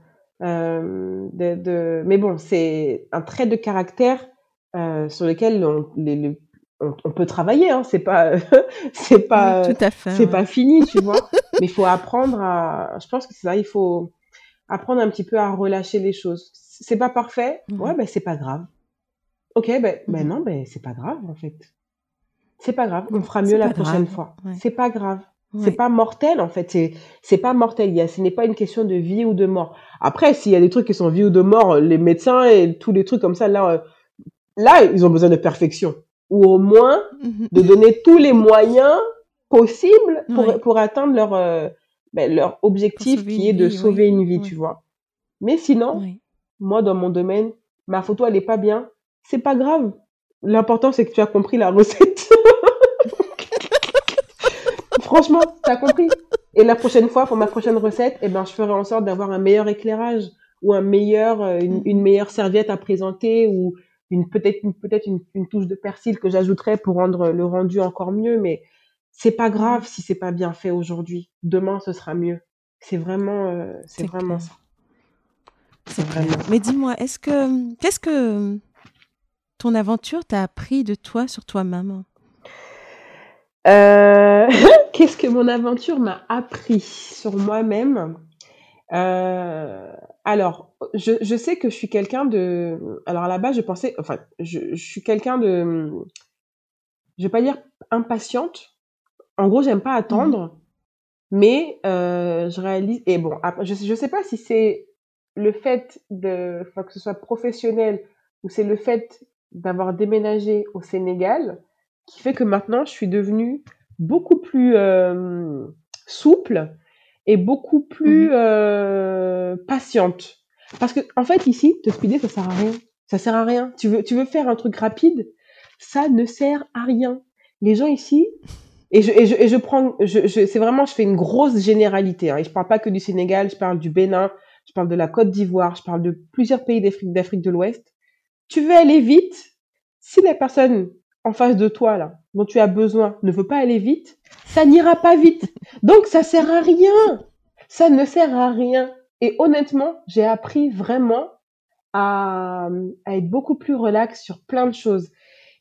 Euh, de, de, Mais bon, c'est un trait de caractère euh, sur lequel on, les, on, peut travailler, hein, c'est pas, c'est pas, c'est pas fini, tu vois. Mais il faut apprendre à, je pense que c'est ça, il faut apprendre un petit peu à relâcher les choses. C'est pas parfait, ouais, ben c'est pas grave. Ok, ben, ben non, ben c'est pas grave en fait. C'est pas grave, on fera mieux la prochaine fois. C'est pas grave. C'est pas mortel en fait, c'est c'est pas mortel. Il ce n'est pas une question de vie ou de mort. Après, s'il y a des trucs qui sont vie ou de mort, les médecins et tous les trucs comme ça, là, euh, là, ils ont besoin de perfection ou au moins mhm. de donner tous les moyens possibles pour, pour atteindre leur, euh, ben, leur objectif qui est de sauver une vie, tu vois. Mais sinon, moi, dans mon domaine, ma photo, elle est pas bien. C'est pas grave. L'important, c'est que tu as compris la recette. Franchement, tu as compris. Et la prochaine fois, pour ma prochaine recette, eh ben, je ferai en sorte d'avoir un meilleur éclairage ou un meilleur, euh, une, une meilleure serviette à présenter ou une peut-être une, peut-être une, touche de persil que j'ajouterais pour rendre le rendu encore mieux, mais c'est pas grave si c'est pas bien fait aujourd'hui. Demain, ce sera mieux. C'est vraiment, euh, c'est vraiment ça. C'est vraiment. Mais dis-moi, est-ce que qu'est-ce que ton aventure t'a appris de toi sur toi-même? Euh, Qu'est-ce que mon aventure m'a appris sur moi-même? Euh, alors, je, je, sais que je suis quelqu'un de. Alors à la base, je pensais. Enfin, je, je suis quelqu'un de. Je vais pas dire impatiente. En gros, j'aime pas attendre. Mmh mais euh, je réalise. Et bon, je, je sais pas si c'est le fait de. Que ce soit professionnel ou c'est le fait d'avoir déménagé au Sénégal qui fait que maintenant, je suis devenue beaucoup plus euh, souple et beaucoup plus mmh euh, patiente. Parce que en fait ici, te speeder ça sert à rien. Ça sert à rien. Tu veux tu veux faire un truc rapide, ça ne sert à rien. Les gens ici et je je, je prends je, je c'est vraiment je fais une grosse généralité. Hein, et je parle pas que du Sénégal, je parle du Bénin, je parle de la Côte d'Ivoire, je parle de plusieurs pays d'Afrique d'Afrique de l'Ouest. Tu veux aller vite, si la personne en face de toi là dont tu as besoin ne veut pas aller vite, ça n'ira pas vite. Donc ça sert à rien. Ça ne sert à rien. Et honnêtement, j'ai appris vraiment à, à, être beaucoup plus relax sur plein de choses.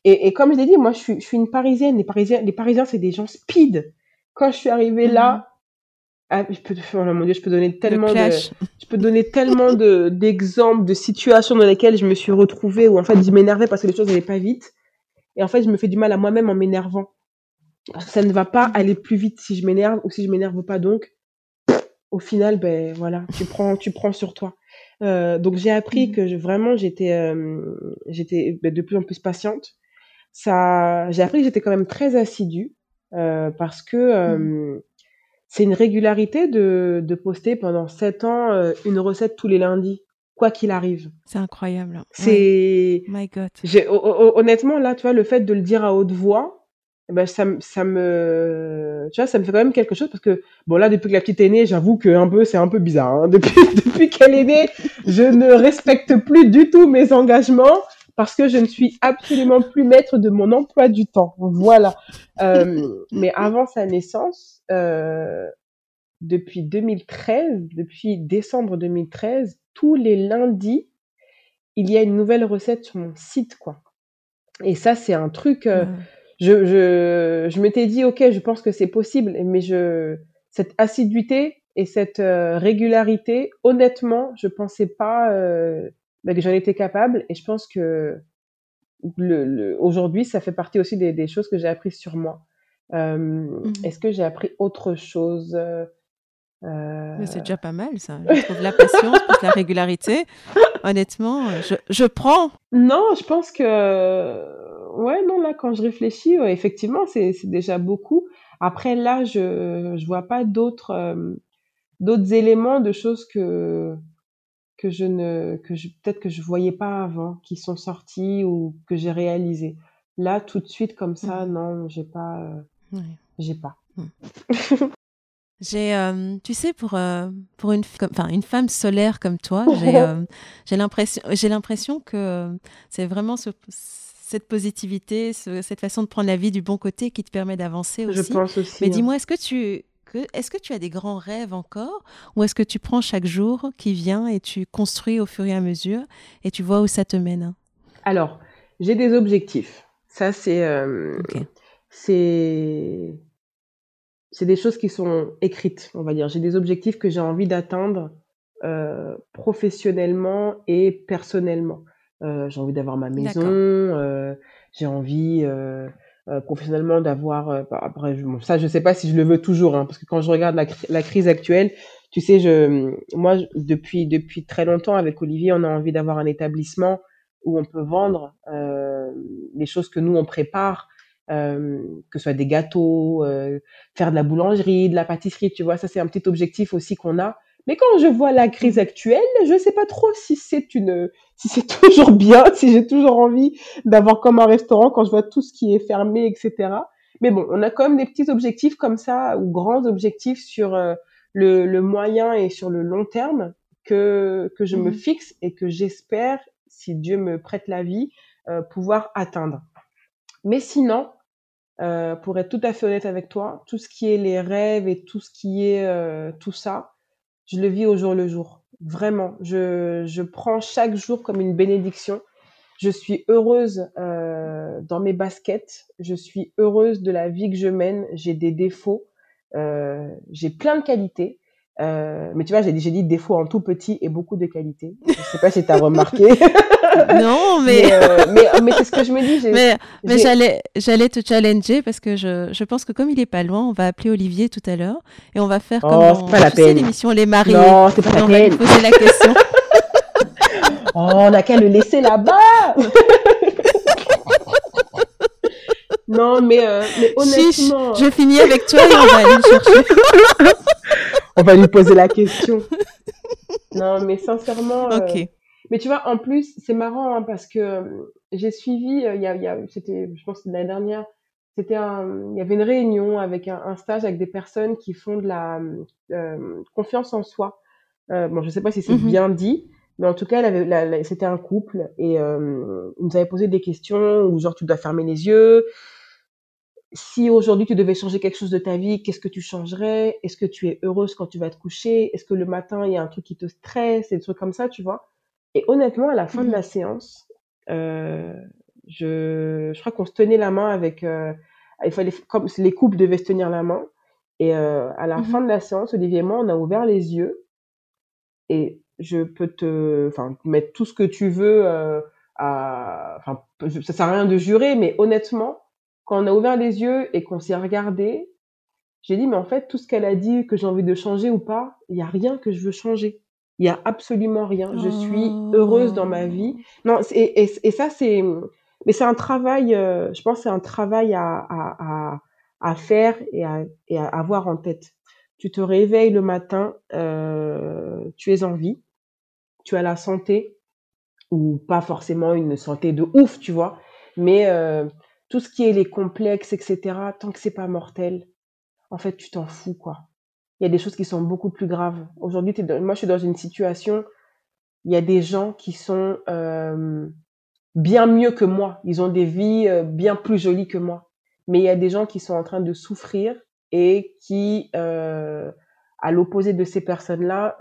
Et, et comme je l'ai dit, moi je suis, je suis une Parisienne. Les Parisiens, les Parisiens, c'est des gens speed. Quand je suis arrivée là, mhm. ah, je peux, oh mon Dieu, je peux donner tellement de, je peux donner tellement de d'exemples de situations dans lesquelles je me suis retrouvée où en fait je m'énervais parce que les choses n'allaient pas vite. Et en fait, je me fais du mal à moi-même en m'énervant. Parce que ça ne va pas aller plus vite si je m'énerve ou si je m'énerve pas. Donc, au final, ben voilà, tu prends, tu prends sur toi. Euh, donc j'ai appris mmh. que je, vraiment j'étais, euh, j'étais ben, de plus en plus patiente. Ça, j'ai appris que j'étais quand même très assidue euh, parce que mmh. c'est une régularité de, de poster pendant sept ans une recette tous les lundis quoi qu'il arrive. C'est incroyable. C'est. My God. Honnêtement, là, tu vois, le fait de le dire à haute voix, eh ben, ça, ça me, tu vois, ça me fait quand même quelque chose parce que, bon, là, depuis que la petite est née, j'avoue que un peu, c'est un peu bizarre. Hein. Depuis, depuis qu'elle est née, je ne respecte plus du tout mes engagements parce que je ne suis absolument plus maître de mon emploi du temps. Voilà. Euh, mais avant sa naissance, euh, depuis 2013, depuis décembre 2013, tous les lundis, il y a une nouvelle recette sur mon site, quoi. Et ça, c'est un truc. Euh, je, je, je m'étais dit, ok, je pense que c'est possible, mais je, cette assiduité et cette régularité, honnêtement, je pensais pas euh, bah, que j'en étais capable. Et je pense que le, le aujourd'hui, ça fait partie aussi des, des choses que j'ai apprises sur moi. Euh, mmh Est-ce que j'ai appris autre chose euh... C'est déjà pas mal, ça. Je trouve la patience plus la régularité. Honnêtement, je, je, prends. Non, je pense que. Ouais, non, là, quand je réfléchis, effectivement, c'est déjà beaucoup. Après, là, je je vois pas d'autres euh, d'autres éléments de choses que que je ne que je peut-être que je voyais pas avant qui sont sortis ou que j'ai réalisé. Là, tout de suite comme ça, mmh. non, j'ai pas euh, j'ai pas. Mmh. J'ai, euh, tu sais, pour, euh, pour une, enfin, une femme solaire comme toi, j'ai, l'impression, j'ai l'impression que c'est vraiment ce, cette positivité, cette façon de prendre la vie du bon côté qui te permet d'avancer aussi. Je pense aussi. Mais hein. dis-moi, est-ce que tu, est-ce que tu as des grands rêves encore, ou est-ce que tu prends chaque jour qui vient et tu construis au fur et à mesure et tu vois où ça te mène Alors, j'ai des objectifs. Ça, c'est, c'est c'est des choses qui sont écrites, on va dire. J'ai des objectifs que j'ai envie d'atteindre euh, professionnellement et personnellement. Euh, j'ai envie d'avoir ma maison, euh, j'ai envie euh, euh, professionnellement d'avoir. Euh, bah, après, bon, ça, je sais pas si je le veux toujours, hein, parce que quand je regarde la, la, crise actuelle, tu sais, je, moi, depuis depuis très longtemps avec Olivier, on a envie d'avoir un établissement où on peut vendre les choses que nous on prépare euh, que ce soit des gâteaux, euh, faire de la boulangerie, de la pâtisserie, tu vois, ça c'est un petit objectif aussi qu'on a. Mais quand je vois la crise actuelle, je sais pas trop si c'est une, si c'est toujours bien, si j'ai toujours envie d'avoir comme un restaurant quand je vois tout ce qui est fermé, etc. Mais bon, on a quand même des petits objectifs comme ça ou grands objectifs sur euh, le, le, moyen et sur le long terme que que je me mmh. fixe et que j'espère, si Dieu me prête la vie, euh, pouvoir atteindre. Mais sinon, euh, pour être tout à fait honnête avec toi, tout ce qui est les rêves et tout ce qui est euh, tout ça, je le vis au jour le jour. Vraiment, je, je prends chaque jour comme une bénédiction. Je suis heureuse euh, dans mes baskets. Je suis heureuse de la vie que je mène. J'ai des défauts. Euh, j'ai plein de qualités. Euh, mais tu vois, j'ai dit, j'ai dit défauts en tout petit et beaucoup de qualités. Je sais pas si tu as remarqué. non, mais mais, euh, mais, mais c'est ce que je me dis. Mais, mais j'allais j'allais te challenger parce que je, je pense que comme il est pas loin, on va appeler Olivier tout à l'heure et on va faire comme oh, pas la peine. l'émission Les Mariés. Non, c'est pas la on peine. va lui poser la question. oh, on n'a qu'à le laisser là-bas. non, mais, euh, mais honnêtement. Chiche, je finis avec toi et on va aller le chercher. On va lui poser la question. Non, mais sincèrement. Ok. Euh, mais tu vois, en plus, c'est marrant hein, parce que euh, j'ai suivi, euh, il y a, y a c'était, je pense, l'année dernière, c'était il y avait une réunion avec un, un, stage avec des personnes qui font de la euh, confiance en soi. Euh, bon, je sais pas si c'est mmh bien dit, mais en tout cas, c'était un couple et euh, ils nous avait posé des questions où genre tu dois fermer les yeux. Si aujourd'hui tu devais changer quelque chose de ta vie, qu'est-ce que tu changerais? Est-ce que tu es heureuse quand tu vas te coucher? Est-ce que le matin il y a un truc qui te stresse, des trucs comme ça, tu vois? Et honnêtement, à la fin de la mmh séance, euh, je, je crois qu'on se tenait la main avec, euh, il fallait, comme les couples devaient se tenir la main. Et euh, à la mmh fin de la séance, Olivier et moi, on a ouvert les yeux. Et je peux te, enfin, mettre tout ce que tu veux. À, ça sert à rien de jurer, mais honnêtement, quand on a ouvert les yeux et qu'on s'est regardé, j'ai dit, mais en fait, tout ce qu'elle a dit que j'ai envie de changer ou pas, il n'y a rien que je veux changer. Il y a absolument rien. Je suis heureuse dans ma vie. Non, et, et, et ça c'est, mais c'est un travail. Euh, je pense c'est un travail à, à, à, à faire et à, et à avoir en tête. Tu te réveilles le matin, euh, tu es en vie, tu as la santé ou pas forcément une santé de ouf, tu vois, mais euh, tout ce qui est les complexes, etc. Tant que c'est pas mortel, en fait, tu t'en fous, quoi il y a des choses qui sont beaucoup plus graves. Aujourd'hui, moi, je suis dans une situation, il y a des gens qui sont euh, bien mieux que moi. Ils ont des vies euh, bien plus jolies que moi. Mais il y a des gens qui sont en train de souffrir et qui, euh, à l'opposé de ces personnes-là,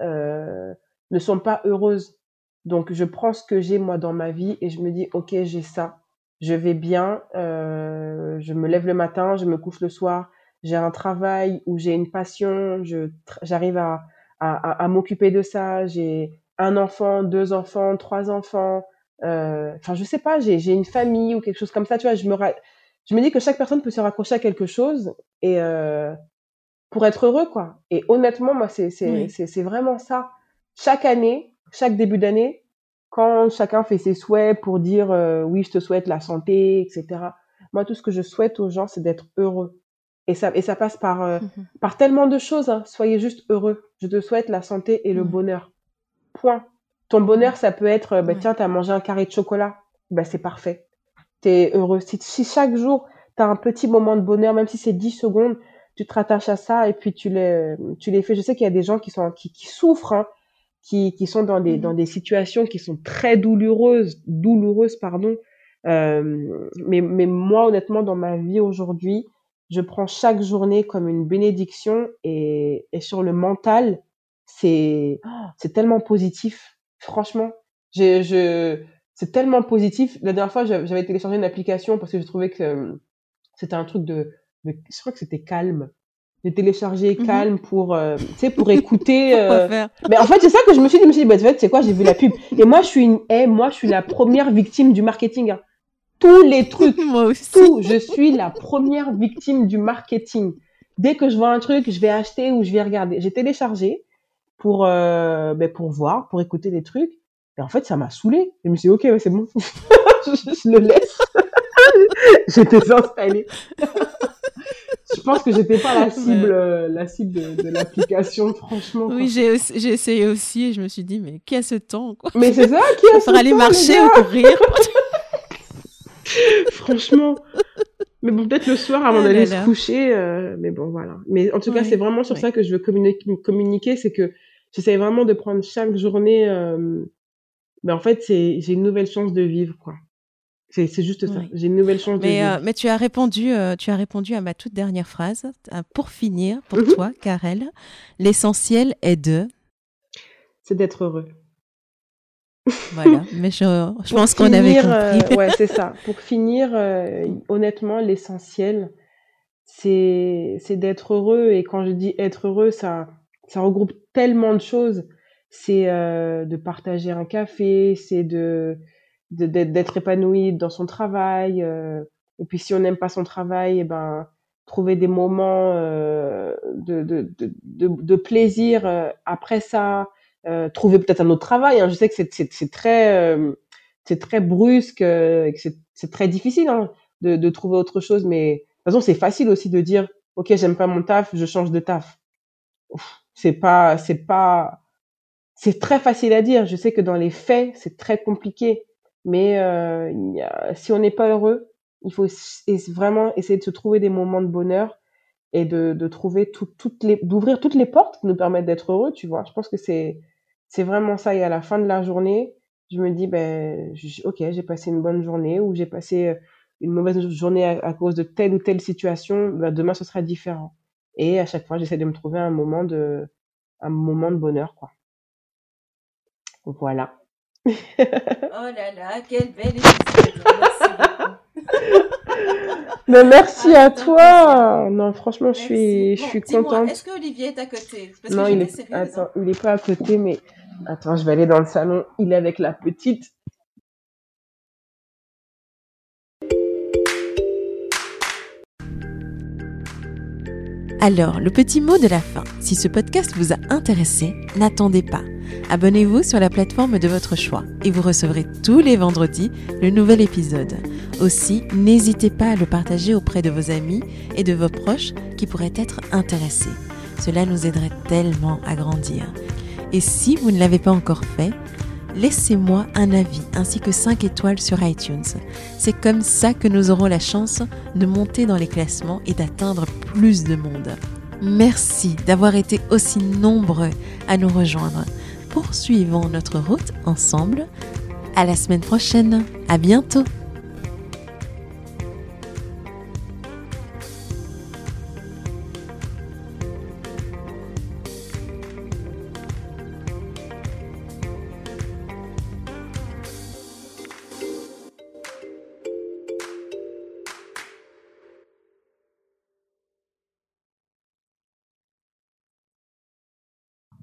ne sont pas heureuses. Donc, je prends ce que j'ai moi dans ma vie et je me dis, OK, j'ai ça. Je vais bien. euh, je me lève le matin, je me couche le soir. J'ai un travail où j'ai une passion. J'arrive à, à, à, m'occuper de ça. J'ai un enfant, deux enfants, trois enfants. Euh, Enfin, je sais pas, j'ai, j'ai une famille ou quelque chose comme ça. Tu vois, je me, je me dis que chaque personne peut se raccrocher à quelque chose et euh, pour être heureux, quoi. Et honnêtement, moi, c'est, c'est, Oui. c'est, c'est vraiment ça. Chaque année, chaque début d'année, quand chacun fait ses souhaits pour dire euh, oui, je te souhaite la santé, etc. Moi, tout ce que je souhaite aux gens, c'est d'être heureux. Et ça, et ça passe par, euh, Mhm. par tellement de choses. hein. Soyez juste heureux. Je te souhaite la santé et le Mhm. bonheur. Point. Ton bonheur, ça peut être, euh, bah, tiens, t'as mangé un carré de chocolat. Bah, c'est parfait. T'es heureux. Si, si chaque jour, t'as un petit moment de bonheur, même si c'est 10 secondes, tu te rattaches à ça et puis tu les, tu les fais. Je sais qu'il y a des gens qui sont, qui, qui souffrent, hein, qui, qui sont dans des, Mhm. dans des situations qui sont très douloureuses, douloureuses, pardon. Euh, mais, mais moi, honnêtement, dans ma vie aujourd'hui, je prends chaque journée comme une bénédiction et, et sur le mental, c'est, c'est tellement positif. Franchement, je, je, c'est tellement positif. La dernière fois, j'avais téléchargé une application parce que je trouvais que euh, c'était un truc de, de, je crois que c'était calme. J'ai téléchargé Mhm. calme pour, euh, tu sais, pour écouter. Euh, mais en fait, c'est ça que je me suis dit. Je me suis dit, bah, en fait, c'est quoi, j'ai vu la pub. Et moi, je suis une, eh, moi, je suis la première victime du marketing. hein. Tous les trucs, Moi aussi. tout. Je suis la première victime du marketing. Dès que je vois un truc, je vais acheter ou je vais regarder. J'ai téléchargé pour, euh, ben, pour voir, pour écouter les trucs. Et en fait, ça m'a saoulé. Je me suis dit, ok, ouais, c'est bon. je, je le laisse. j'étais installée. Je pense que j'étais pas la cible, euh, la cible de, de l'application, franchement. quoi. Oui, j'ai aussi- j'ai essayé aussi et je me suis dit, mais qui a ce temps quoi? Mais c'est ça qui a ce aller temps, les marcher ou courir. Franchement. Mais bon, peut-être le soir avant Ah d'aller se coucher. euh, mais bon, voilà. Mais en tout cas, Ouais, c'est vraiment sur ouais. ça que je veux communiquer. communiquer c'est que j'essaie vraiment de prendre chaque journée. Euh, ben, en fait, c'est j'ai une nouvelle chance de vivre, quoi. C'est c'est juste ça. J'ai une nouvelle chance Mais, euh, mais tu as répondu, euh, tu as répondu à ma toute dernière phrase. Euh, Pour finir, pour Mhm. toi, Karel, l'essentiel est de. C'est d'être heureux. Voilà. mais je, je pense qu'on avait compris. euh, ouais, c'est ça. Pour finir, honnêtement, l'essentiel, c'est c'est d'être heureux. Et quand je dis être heureux, ça ça regroupe tellement de choses. C'est de partager un café, c'est de- d'être épanoui dans son travail. euh, et puis si on n'aime pas son travail, eh ben trouver des moments euh, de, de, de, de, plaisir euh, après ça. Trouver peut-être un autre travail. hein. Je sais que c'est très c'est très brusque, et que c'est très difficile hein, de, trouver autre chose. Mais de toute façon, c'est facile aussi de dire, ok, j'aime pas mon taf, je change de taf. C'est pas c'est pas c'est très facile à dire. Je sais que dans les faits, c'est très compliqué. Mais euh, si on n'est pas heureux, il faut vraiment essayer de se trouver des moments de bonheur et de, trouver tout- toutes les, d'ouvrir toutes les portes qui nous permettent d'être heureux. Tu vois, je pense que c'est c'est vraiment ça. Et à la fin de la journée, je me dis ben ok, j'ai passé une bonne journée ou j'ai passé euh, une mauvaise journée à, à cause de telle ou telle situation. Ben, demain, ce sera différent. Et à chaque fois, j'essaie de me trouver un moment de un moment de bonheur, quoi. Voilà. Oh là là, quel bel épisode. Merci. Mais merci Ah, à toi. Non, franchement, je suis, je suis contente. Est-ce que Olivier est à côté? Parce Non, que il est, attends, il est pas à côté, mais attends, je vais aller dans le salon. Il est avec la petite. Alors, le petit mot de la fin. Si ce podcast vous a intéressé, n'attendez pas. Abonnez-vous sur la plateforme de votre choix et vous recevrez tous les vendredis le nouvel épisode. Aussi, n'hésitez pas à le partager auprès de vos amis et de vos proches qui pourraient être intéressés. Cela nous aiderait tellement à grandir. Et si vous ne l'avez pas encore fait, laissez-moi un avis ainsi que 5 étoiles sur iTunes. C'est comme ça que nous aurons la chance de monter dans les classements et d'atteindre plus de monde. Merci d'avoir été aussi nombreux à nous rejoindre. Poursuivons notre route ensemble. À la semaine prochaine. À bientôt.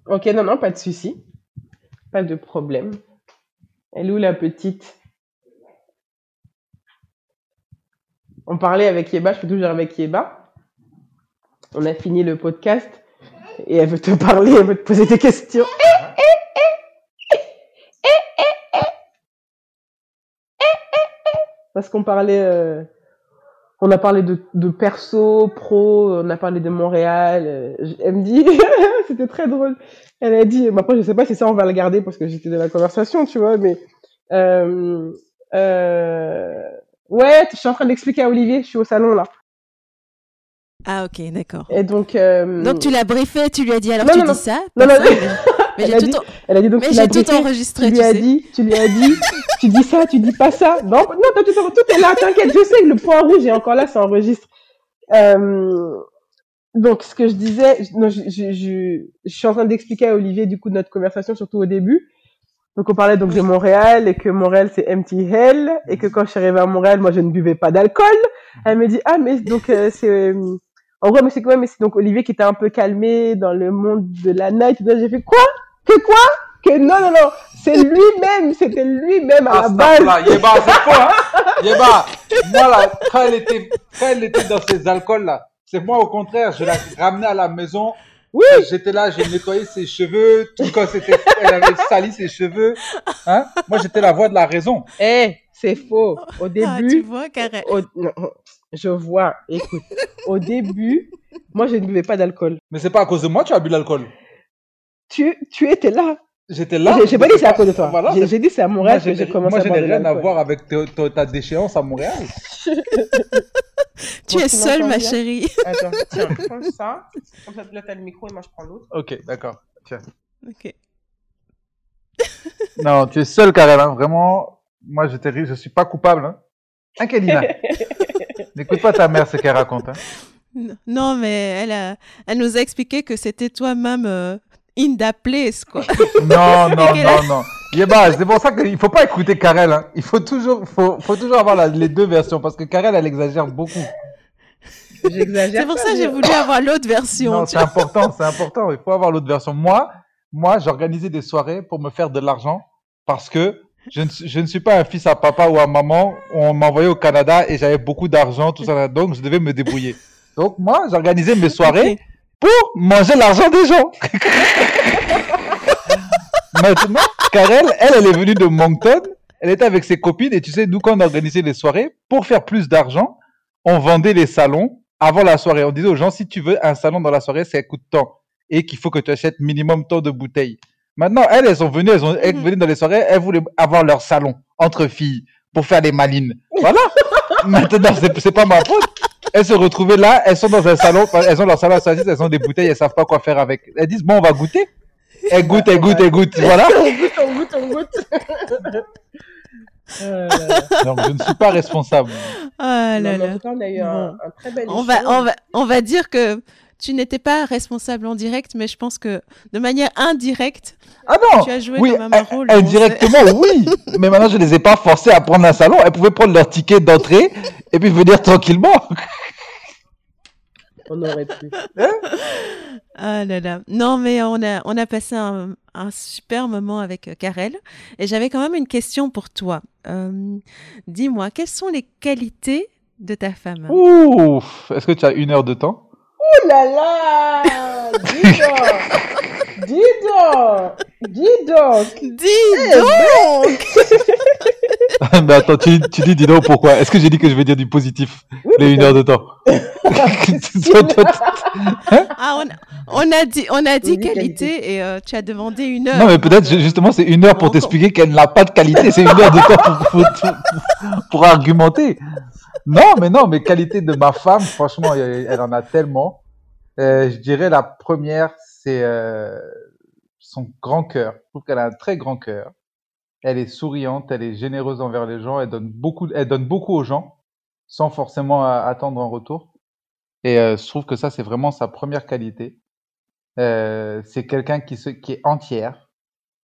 Ok, non, non, pas de souci. Pas de problème. Elle est où la petite? On parlait avec Yeba, je fais toujours avec Yeba. On a fini le podcast et elle veut te parler, elle veut te poser des questions. Parce qu'on parlait, euh, on a parlé de, de perso, pro, on a parlé de Montréal. elle me dit, c'était très drôle. Elle a dit, mais après je sais pas si ça on va le garder parce que j'étais dans la conversation, tu vois, mais euh, euh, ouais, je suis en train d'expliquer à Olivier, je suis au salon là. Ah, ok, d'accord. Et donc, euh, Donc tu l'as briefé, tu lui as dit alors Non, tu non, dis non. ça? Non, non, mais- Elle j'ai a tout, dit- en- elle a dit donc mais j'ai tout enregistré, tu lui tu as sais. dit, tu lui as dit, tu dis ça, tu dis pas ça. Non, non, tout, tout est là, t'inquiète, je sais que le point rouge est encore là, ça enregistre. Euh, donc, ce que je disais, je- non, je, je, je, je suis en train d'expliquer à Olivier, du coup, notre conversation, surtout au début. Donc, on parlait donc de Montréal et que Montréal, c'est empty hell et que quand je suis arrivée à Montréal, moi, je ne buvais pas d'alcool. Elle me dit, ah, mais donc, euh, c'est, euh, en gros, mais c'est quoi, mais c'est donc Olivier qui était un peu calmé dans le monde de la night. Tout ça. J'ai fait quoi? Que quoi? Que non, non, non, c'est lui-même, c'était lui-même à la base. Là, Yeba, c'est faux, hein? Yeba, moi là, quand elle était, quand elle était dans ces alcools là, c'est moi au contraire, je la ramenais à la maison. Oui. J'étais là, j'ai nettoyé ses cheveux, tout quand c'était, elle avait sali ses cheveux. Hein? Moi, j'étais la voix de la raison. Eh, c'est faux. Au Ah, tu début, vois, Karen. au- non, je vois, écoute, au début, moi, je ne buvais pas d'alcool. Mais c'est pas à cause de moi que tu as bu l'alcool. Tu, tu étais là. J'étais là. J'ai pas dit c'est à cause de toi. Voilà, J'ai dit c'est à moi, Montréal je que j'ai n'ai- commencé moi, à je boire n'ai rien à voir avec te- te- ta déchéance à Montréal. Tu es seule, ma chérie. Attends, tiens, prends ça. Comme ça, là, t'as le micro et moi, je prends l'autre. Ok, d'accord. Tiens. Ok. Non, tu es seul, Karel. Hein. Vraiment, moi, je, t'ai- je suis pas coupable. Hein. N'écoute pas ta mère ce qu'elle raconte. Hein. Non, Non, mais elle, a, elle nous a expliqué que c'était toi-même euh, in the place, quoi. Non, non, non, non. Yeba, c'est pour ça qu'il faut pas écouter Karel. Hein. Il faut toujours, faut, faut toujours avoir la- les deux versions parce que Karel, elle exagère beaucoup. J'exagère. C'est pour ça que j'ai voulu avoir l'autre version. Non, c'est important, c'est important. Il faut avoir l'autre version. Moi, moi, j'organisais des soirées pour me faire de l'argent parce que je ne, suis- je ne suis pas un fils à papa ou à maman. On m'envoyait au Canada et j'avais beaucoup d'argent, tout ça. Donc, je devais me débrouiller. Donc, moi, j'organisais mes soirées. Pour manger l'argent des gens. Maintenant, Karel, elle, elle est venue de Moncton. Elle était avec ses copines et tu sais, nous, quand on organisait les soirées, pour faire plus d'argent, on vendait les salons avant la soirée. On disait aux gens, si tu veux un salon dans la soirée, ça coûte tant. Et qu'il faut que tu achètes minimum tant de bouteilles. Maintenant, elles, elles sont venues, elles, ont, elles Mhm. venaient dans les soirées, elles voulaient avoir leur salon entre filles pour faire les malines. Voilà. Maintenant, c'est pas ma faute. Elles se retrouvaient là, elles sont dans un salon, elles ont leur salon à elles ont des bouteilles, elles savent pas quoi faire avec. Elles disent, bon, on va goûter. Elles goûtent, elles goûtent, elles goûtent. Voilà. On goûte, on goûte, on goûte. Euh, Donc, je ne suis pas responsable. Ah là non, là. on a eu un, un très bel On va, échange. on, va, on va dire que tu n'étais pas responsable en direct, mais je pense que de manière indirecte, Ah non tu as joué Oui, quand même un rôle. indirectement, oui. Mais maintenant, je les ai pas forcés à prendre un salon. Elles pouvaient prendre leur ticket d'entrée et puis venir tranquillement. On aurait pu. Ah là là. Non, mais on a, on a passé un, un super moment avec euh, Karel. Et j'avais quand même une question pour toi. Euh, Dis-moi, quelles sont les qualités de ta femme? Ouf! Est-ce que tu as une heure de temps? Oh là là! Dis donc! Dis donc! Dis donc! Dis donc Mais attends, tu, tu dis dis donc pourquoi Est-ce que j'ai dit que je vais dire du positif Les une heure de temps. Toi- Ah, on, on a dit, on a dit Oui, qualité, et euh, tu as demandé une heure. non, mais peut-être ju- justement, c'est une heure pour t'expliquer qu'elle n'a pas de qualité. C'est une heure de temps pour, pour, pour- pour argumenter. Non, mais non, mais qualité de ma femme, franchement, elle, elle en a tellement. Euh, je dirais la première, c'est euh, son grand cœur. Je trouve qu'elle a un très grand cœur. Elle est souriante, elle est généreuse envers les gens, elle donne beaucoup, aux gens, sans forcément attendre un retour. Et euh, je trouve que ça, c'est vraiment sa première qualité. Euh, c'est quelqu'un qui, est entière.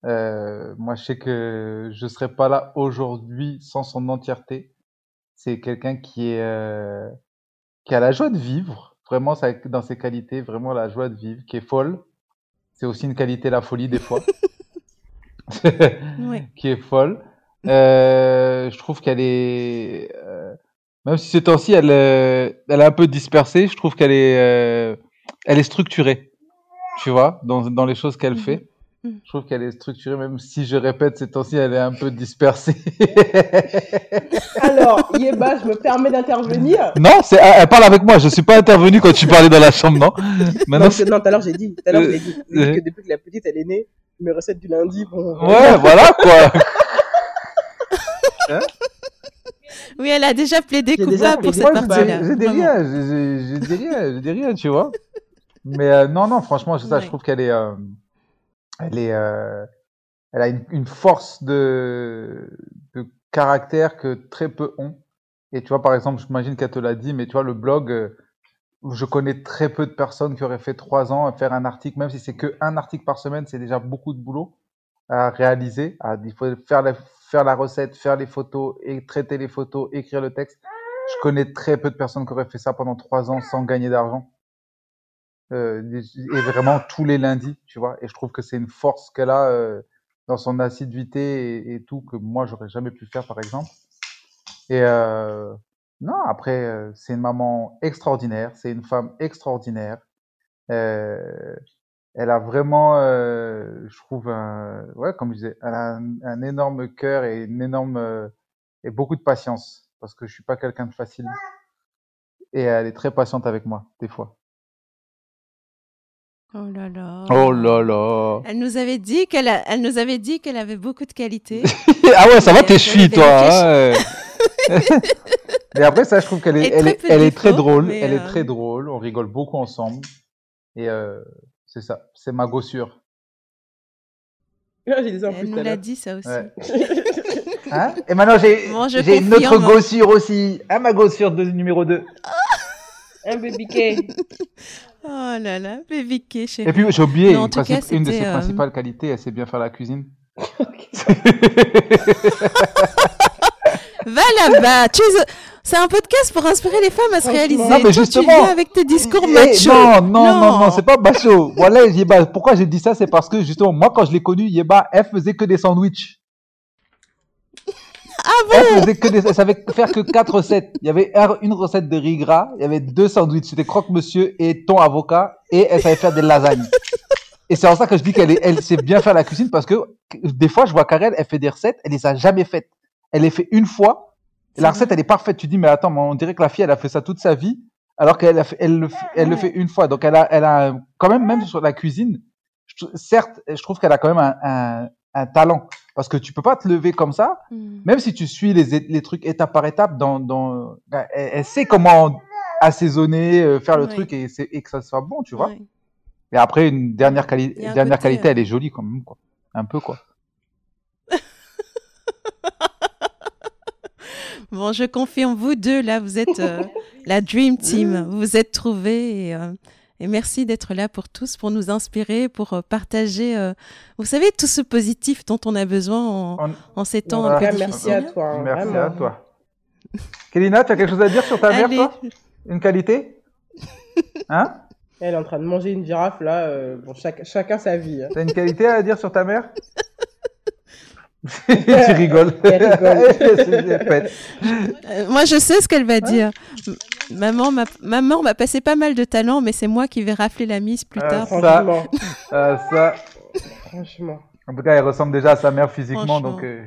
Euh, moi, je sais que je serais pas là aujourd'hui sans son entièreté. C'est quelqu'un qui a la joie de vivre, vraiment dans ses qualités, vraiment la joie de vivre, qui est folle. c'est aussi une qualité, la folie, des fois, Ouais. qui est folle. Euh, je trouve qu'elle est, euh, même si ces temps-ci, elle, euh, elle est un peu dispersée, je trouve qu'elle est, euh, elle est structurée, tu vois, dans, dans les choses qu'elle Mhm. fait. Mhm. Je trouve qu'elle est structurée, même si je répète, ces temps-ci, elle est un peu dispersée. Alors, Yeba, je me permets d'intervenir. non, c'est, elle parle avec moi, je suis pas intervenu quand tu parlais dans la chambre, non? Maintenant, Non, tout à l'heure, j'ai dit. Tout à l'heure. J'ai dit que depuis que la petite, elle est née, mes recettes du lundi, bon. Ouais, voilà quoi. Oui, elle a déjà plaidé J'ai déjà coupable pour cette Moi, je partie-là. dis vraiment. rien, je dis rien, je dis rien, tu vois. Mais euh, non, non, franchement, c'est ça, Ouais. je trouve qu'elle est, euh, elle est, euh, elle a une, une force de, de caractère que très peu ont. Et tu vois, par exemple, j'imagine qu'elle te l'a dit, mais tu vois, le blog, euh, je connais très peu de personnes qui auraient fait trois ans à faire un article, même si c'est que un article par semaine, c'est déjà beaucoup de boulot à réaliser. À- il faut faire la, faire la recette, faire les photos, et traiter les photos, écrire le texte. Je connais très peu de personnes qui auraient fait ça pendant trois ans sans gagner d'argent. Euh, et vraiment tous les lundis, tu vois. Et je trouve que c'est une force qu'elle a euh, dans son assiduité et, et tout que moi j'aurais jamais pu faire, par exemple. Et euh, non, après euh, c'est une maman extraordinaire, c'est une femme extraordinaire. Euh, elle a vraiment, euh, je trouve, un, ouais, comme je disais, elle a un, un énorme cœur et une énorme euh, et beaucoup de patience parce que je suis pas quelqu'un de facile. Et elle est très patiente avec moi, des fois. Oh là là. Oh là là. Elle nous avait dit qu'elle a- elle nous avait dit qu'elle avait beaucoup de qualités. ah ouais, ça va tes avait toi. hein. Mais après, ça, je trouve qu'elle est, Et elle très est, peu elle est très d'efforts, drôle. Elle est très drôle. On rigole beaucoup ensemble. Et euh, c'est ça. C'est ma gossure. Ah, J'ai Elle plus nous l'a dit ça aussi. Ouais. Hein? Et maintenant, j'ai Bon, une autre gossure aussi. Hein, ma gossure de numéro 2. Un baby K. Oh là là, baby K, Et chérie. puis, j'ai oublié Non, une, cas, de ses euh, principales qualités. Elle sait bien faire la cuisine. Va là-bas. Tu... C'est un podcast pour inspirer les femmes à se réaliser. Non, mais Toi, justement. tu viens avec tes discours Eh, machos. non, non, non, Non. non, c'est pas macho. Voilà, Yeba, pourquoi j'ai dit ça, c'est parce que justement, moi, quand je l'ai connue, Yeba, elle faisait que des sandwichs. Ah Elle faisait que des, elle savait faire que quatre recettes. Il y avait un- une recette de riz gras, il y avait deux sandwichs, c'était croque-monsieur et thon avocat, et elle savait faire des lasagnes. Et c'est en ça que je dis qu'elle elle sait bien faire la cuisine parce que des fois, je vois Karel, elle fait des recettes, elle les a jamais faites. Elle les fait une fois, et la recette, elle est parfaite. Tu dis, mais attends, mais on dirait que la fille, elle a fait ça toute sa vie, alors qu'elle elle le, fait- elle le fait une fois. Donc, elle a, elle a quand même, même sur la cuisine, je certes, je trouve qu'elle a quand même un, un, un talent. Parce que tu peux pas te lever comme ça, Hmm. même si tu suis les, les trucs étape par étape, dans, dans, elle, elle sait comment assaisonner, euh, faire le Oui. truc et, c'est- et que ça soit bon, tu vois. Et après, une dernière, quali- dernière côté, qualité, euh, elle est jolie quand même, quoi. Un peu, quoi. Bon, je confirme, vous deux, là, vous êtes euh, la Dream Team. Vous vous êtes trouvés et, euh, et merci d'être là pour tous, pour nous inspirer, pour euh, partager, euh, vous savez, tout ce positif dont on a besoin en, On- en ces temps Voilà. un peu Ouais, merci à difficiles. toi. hein, Merci vraiment. à toi. Kélina, tu as quelque chose à dire sur ta mère, toi? Une qualité? Hein? Elle est en train de manger une girafe là. euh, bon, chaque- chacun sa vie. hein. T'as une qualité à dire sur ta mère? Tu rigoles. Euh, moi, je sais ce qu'elle va dire. Maman m'a maman m'a passé pas mal de talent, mais c'est moi qui vais rafler la mise plus Ah, tard. Ça. Franchement. Ah, ça. Franchement. En tout cas, elle ressemble déjà à sa mère physiquement, donc. euh,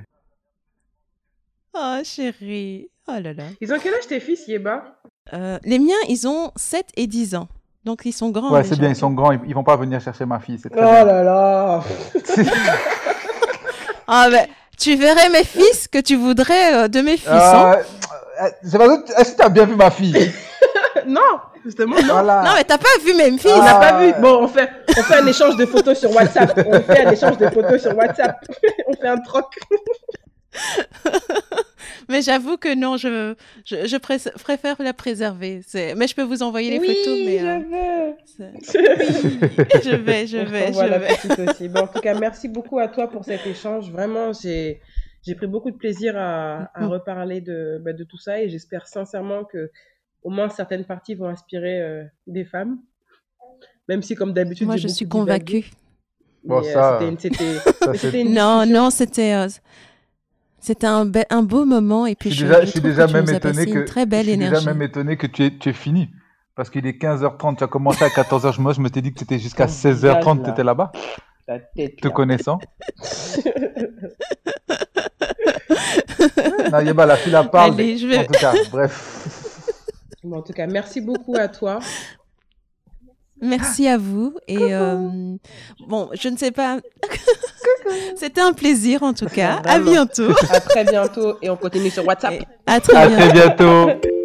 Oh, chérie. Oh là là. Ils ont quel âge tes fils, Yeba Euh, les miens, ils ont 7 et 10 ans. Donc, ils sont grands. Ouais, c'est bien, ils sont grands, ils, ils vont pas venir chercher ma fille, c'est Oh bien. là là Ah, ben, tu verrais mes fils que tu voudrais euh, de mes fils. hein. Euh, euh, c'est pas Est-ce que tu as bien vu ma fille? Non, justement, non. Voilà. Non, mais t'as pas vu mes fils. On n'a Ah. pas vu. Bon, on fait, on fait un échange de photos sur WhatsApp. On fait un échange de photos sur WhatsApp. on fait un troc. Mais j'avoue que non, je, je, je pré- préfère la préserver. Mais je peux vous envoyer les photos. Mais, euh, veux. c'est- je vais, je vais, je la vais. petite aussi. Bon, en tout cas, merci beaucoup à toi pour cet échange. Vraiment, j'ai j'ai pris beaucoup de plaisir à, à Mhm. reparler de, bah, de tout ça et j'espère sincèrement que au moins certaines parties vont inspirer euh, des femmes. Même si, comme d'habitude, Moi, je suis convaincue. Bon, euh, ça, c'était une- une Non, non, c'était euh, c'était un, be- un beau moment et puis Je suis je, déjà, je je suis déjà que même étonné que une très belle je suis énergie. déjà même étonné que tu es, tu es fini. Parce qu'il est 15h30, tu as commencé à 14h, moi je me t'ai dit que tu étais jusqu'à Oh, 16h30, là. tu étais là-bas, La tête, te là. connaissant. non, Yeba, la fille la parle. Allez, je vais- En tout cas, bref. Bon, en tout cas, merci beaucoup à toi. Merci à vous et euh, bon, je ne sais pas. C'était un plaisir en tout cas. À Vraiment. bientôt. À très bientôt et on continue sur WhatsApp. Et à très À bientôt. très bientôt.